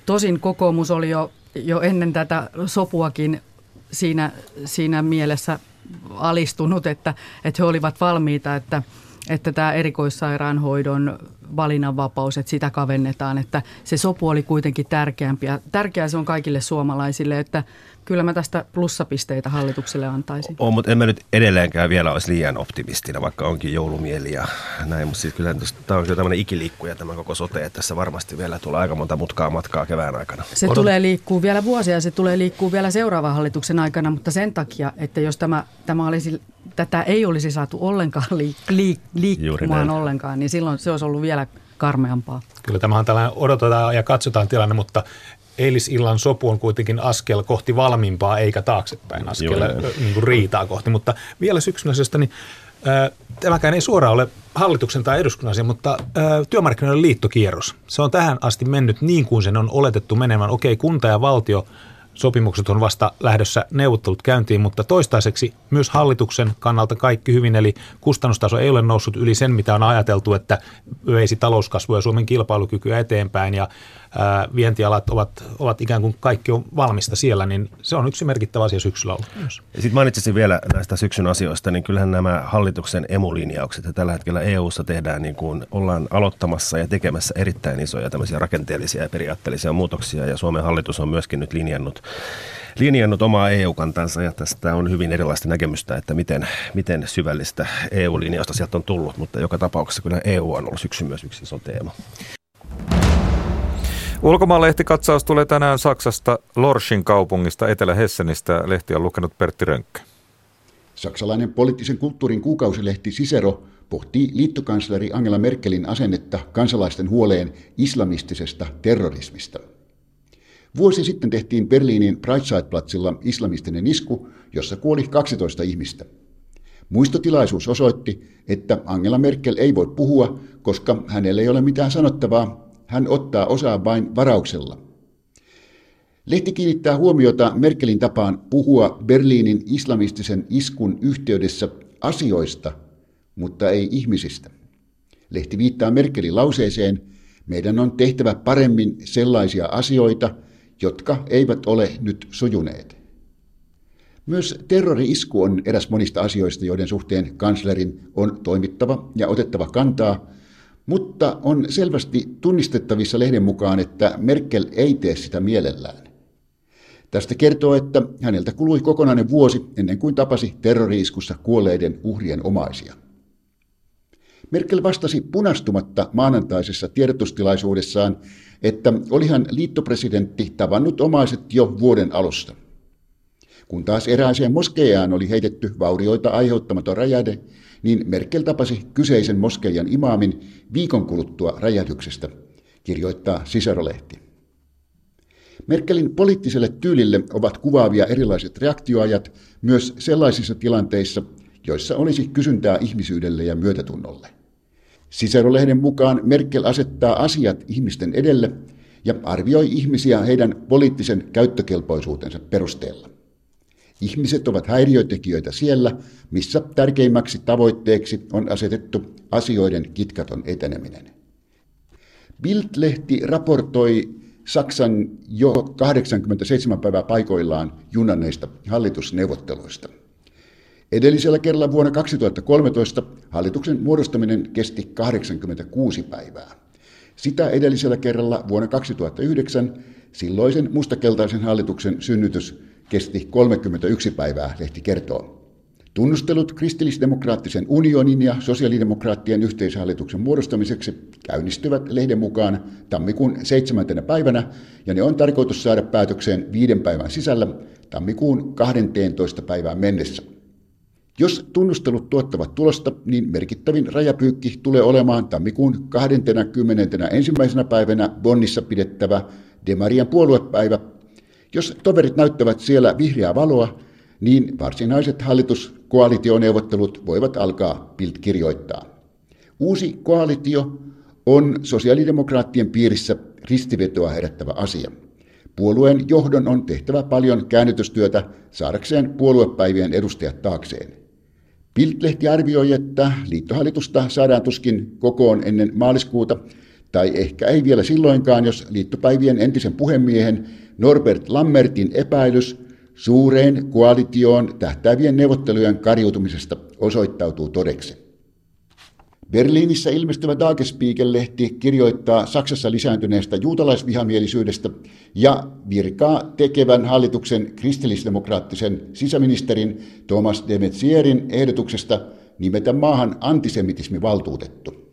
Tosin kokoomus oli jo, jo ennen tätä sopuakin siinä, siinä mielessä alistunut, että, että he olivat valmiita, että – että tämä erikoissairaanhoidon valinnanvapaus, että sitä kavennetaan, että se sopu oli kuitenkin tärkeämpi. Ja tärkeää se on kaikille suomalaisille, että kyllä mä tästä plussapisteitä hallitukselle antaisin. On, mutta en mä nyt edelleenkään vielä olisi liian optimistina, vaikka onkin joulumieli ja näin. Mutta siis kyllä tämä on kyllä tämmöinen ikiliikkuja tämä koko sote, että tässä varmasti vielä tulee aika monta mutkaa matkaa kevään aikana. Se Odot. tulee liikkuu vielä vuosia ja se tulee liikkuu vielä seuraavan hallituksen aikana, mutta sen takia, että jos tämä, tämä olisi tätä ei olisi saatu ollenkaan liik- liik- liikkumaan ollenkaan, niin silloin se olisi ollut vielä karmeampaa. Kyllä tämä on tällainen odotetaan ja katsotaan tilanne, mutta eilisillan sopu on kuitenkin askel kohti valmiimpaa eikä taaksepäin askel niin kuin riitaa kohti. Mutta vielä syksyn asiasta, niin tämäkään ei suoraan ole hallituksen tai eduskunnan asia, mutta äh, työmarkkinoiden liittokierros. Se on tähän asti mennyt niin kuin sen on oletettu menemään. Okei, kunta ja valtio – sopimukset on vasta lähdössä neuvottelut käyntiin, mutta toistaiseksi myös hallituksen kannalta kaikki hyvin, eli kustannustaso ei ole noussut yli sen, mitä on ajateltu, että veisi talouskasvua ja Suomen kilpailukykyä eteenpäin, ja vientialat ovat, ovat ikään kuin kaikki on valmista siellä, niin se on yksi merkittävä asia syksyllä ollut myös. Sitten mainitsisin vielä näistä syksyn asioista, niin kyllähän nämä hallituksen emulinjaukset, ja tällä hetkellä EU-ssa tehdään niin kuin ollaan aloittamassa ja tekemässä erittäin isoja tämmöisiä rakenteellisia ja periaatteellisia muutoksia, ja Suomen hallitus on myöskin nyt linjannut linjannut omaa EU-kantansa ja tästä on hyvin erilaista näkemystä, että miten, miten syvällistä EU-linjausta sieltä on tullut, mutta joka tapauksessa kyllä EU on ollut syksyn myös yksi iso teema. Ulkomaanlehtikatsaus tulee tänään Saksasta Lorschin kaupungista Etelä-Hessenistä. Lehti on lukenut Pertti Rönkkö. Saksalainen poliittisen kulttuurin kuukausilehti Cicero pohtii liittokansleri Angela Merkelin asennetta kansalaisten huoleen islamistisesta terrorismista. Vuosi sitten tehtiin Berliinin Breitscheidplatzilla islamistinen isku, jossa kuoli 12 ihmistä. Muistotilaisuus osoitti, että Angela Merkel ei voi puhua, koska hänellä ei ole mitään sanottavaa hän ottaa osaa vain varauksella. Lehti kiinnittää huomiota Merkelin tapaan puhua Berliinin islamistisen iskun yhteydessä asioista, mutta ei ihmisistä. Lehti viittaa Merkelin lauseeseen, meidän on tehtävä paremmin sellaisia asioita, jotka eivät ole nyt sujuneet. Myös terrori-isku on eräs monista asioista, joiden suhteen kanslerin on toimittava ja otettava kantaa, mutta on selvästi tunnistettavissa lehden mukaan, että Merkel ei tee sitä mielellään. Tästä kertoo, että häneltä kului kokonainen vuosi ennen kuin tapasi terroriiskussa kuolleiden uhrien omaisia. Merkel vastasi punastumatta maanantaisessa tiedotustilaisuudessaan, että olihan liittopresidentti tavannut omaiset jo vuoden alusta. Kun taas erääseen moskeijaan oli heitetty vaurioita aiheuttamaton räjähde, niin Merkel tapasi kyseisen moskeijan imaamin viikon kuluttua räjähdyksestä, kirjoittaa Siserolehti. Merkelin poliittiselle tyylille ovat kuvaavia erilaiset reaktioajat myös sellaisissa tilanteissa, joissa olisi kysyntää ihmisyydelle ja myötätunnolle. Siserolehden mukaan Merkel asettaa asiat ihmisten edelle ja arvioi ihmisiä heidän poliittisen käyttökelpoisuutensa perusteella. Ihmiset ovat häiriötekijöitä siellä, missä tärkeimmäksi tavoitteeksi on asetettu asioiden kitkaton eteneminen. Bild-lehti raportoi Saksan jo 87 päivää paikoillaan junanneista hallitusneuvotteluista. Edellisellä kerralla vuonna 2013 hallituksen muodostaminen kesti 86 päivää. Sitä edellisellä kerralla vuonna 2009 silloisen mustakeltaisen hallituksen synnytys kesti 31 päivää, lehti kertoo. Tunnustelut kristillisdemokraattisen unionin ja sosiaalidemokraattien yhteishallituksen muodostamiseksi käynnistyvät lehden mukaan tammikuun 7. päivänä ja ne on tarkoitus saada päätökseen viiden päivän sisällä tammikuun 12. päivään mennessä. Jos tunnustelut tuottavat tulosta, niin merkittävin rajapyykki tulee olemaan tammikuun 21. päivänä Bonnissa pidettävä Demarian puoluepäivä jos toverit näyttävät siellä vihreää valoa, niin varsinaiset hallituskoalitioneuvottelut voivat alkaa Bild kirjoittaa. Uusi koalitio on sosiaalidemokraattien piirissä ristivetoa herättävä asia. Puolueen johdon on tehtävä paljon käännytystyötä saadakseen puoluepäivien edustajat taakseen. Bild-lehti arvioi, että liittohallitusta saadaan tuskin kokoon ennen maaliskuuta, tai ehkä ei vielä silloinkaan, jos liittopäivien entisen puhemiehen Norbert Lammertin epäilys suureen koalitioon tähtäävien neuvottelujen karjutumisesta osoittautuu todeksi. Berliinissä ilmestyvä Tagesspiegel-lehti kirjoittaa Saksassa lisääntyneestä juutalaisvihamielisyydestä ja virkaa tekevän hallituksen kristillisdemokraattisen sisäministerin Thomas de Metzierin ehdotuksesta nimetä maahan antisemitismivaltuutettu.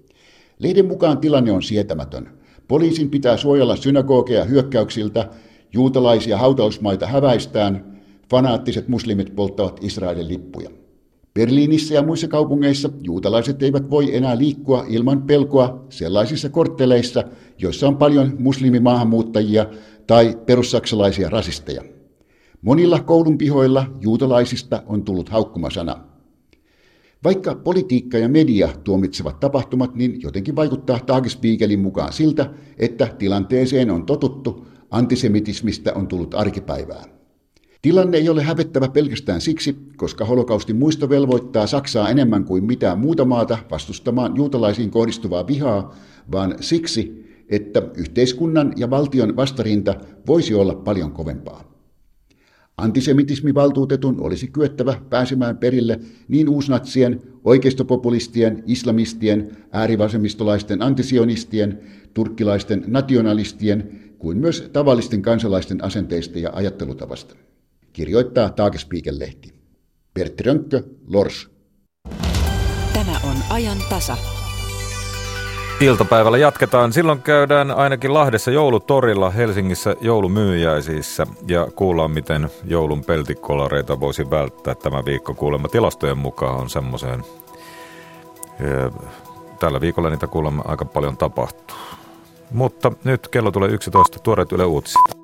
Lehden mukaan tilanne on sietämätön. Poliisin pitää suojella synagogeja hyökkäyksiltä, juutalaisia hautausmaita häväistään, fanaattiset muslimit polttavat Israelin lippuja. Berliinissä ja muissa kaupungeissa juutalaiset eivät voi enää liikkua ilman pelkoa sellaisissa kortteleissa, joissa on paljon muslimimaahanmuuttajia tai perussaksalaisia rasisteja. Monilla koulun pihoilla juutalaisista on tullut haukkumasana. Vaikka politiikka ja media tuomitsevat tapahtumat, niin jotenkin vaikuttaa Tagesspiegelin mukaan siltä, että tilanteeseen on totuttu, antisemitismistä on tullut arkipäivää. Tilanne ei ole hävettävä pelkästään siksi, koska holokaustin muisto velvoittaa Saksaa enemmän kuin mitään muuta maata vastustamaan juutalaisiin kohdistuvaa vihaa, vaan siksi, että yhteiskunnan ja valtion vastarinta voisi olla paljon kovempaa. Antisemitismivaltuutetun olisi kyettävä pääsemään perille niin uusnatsien, oikeistopopulistien, islamistien, äärivasemmistolaisten antisionistien, turkkilaisten nationalistien kuin myös tavallisten kansalaisten asenteista ja ajattelutavasta kirjoittaa Tagespiiken-lehti. Bertti Rönkkö, Lors. Tämä on ajan tasa. Iltapäivällä jatketaan. Silloin käydään ainakin Lahdessa joulutorilla Helsingissä joulumyyjäisissä ja kuullaan, miten joulun peltikolareita voisi välttää tämä viikko. Kuulemma tilastojen mukaan on semmoiseen. Tällä viikolla niitä kuulemma aika paljon tapahtuu. Mutta nyt kello tulee 11. Tuoreet Yle Uutiset.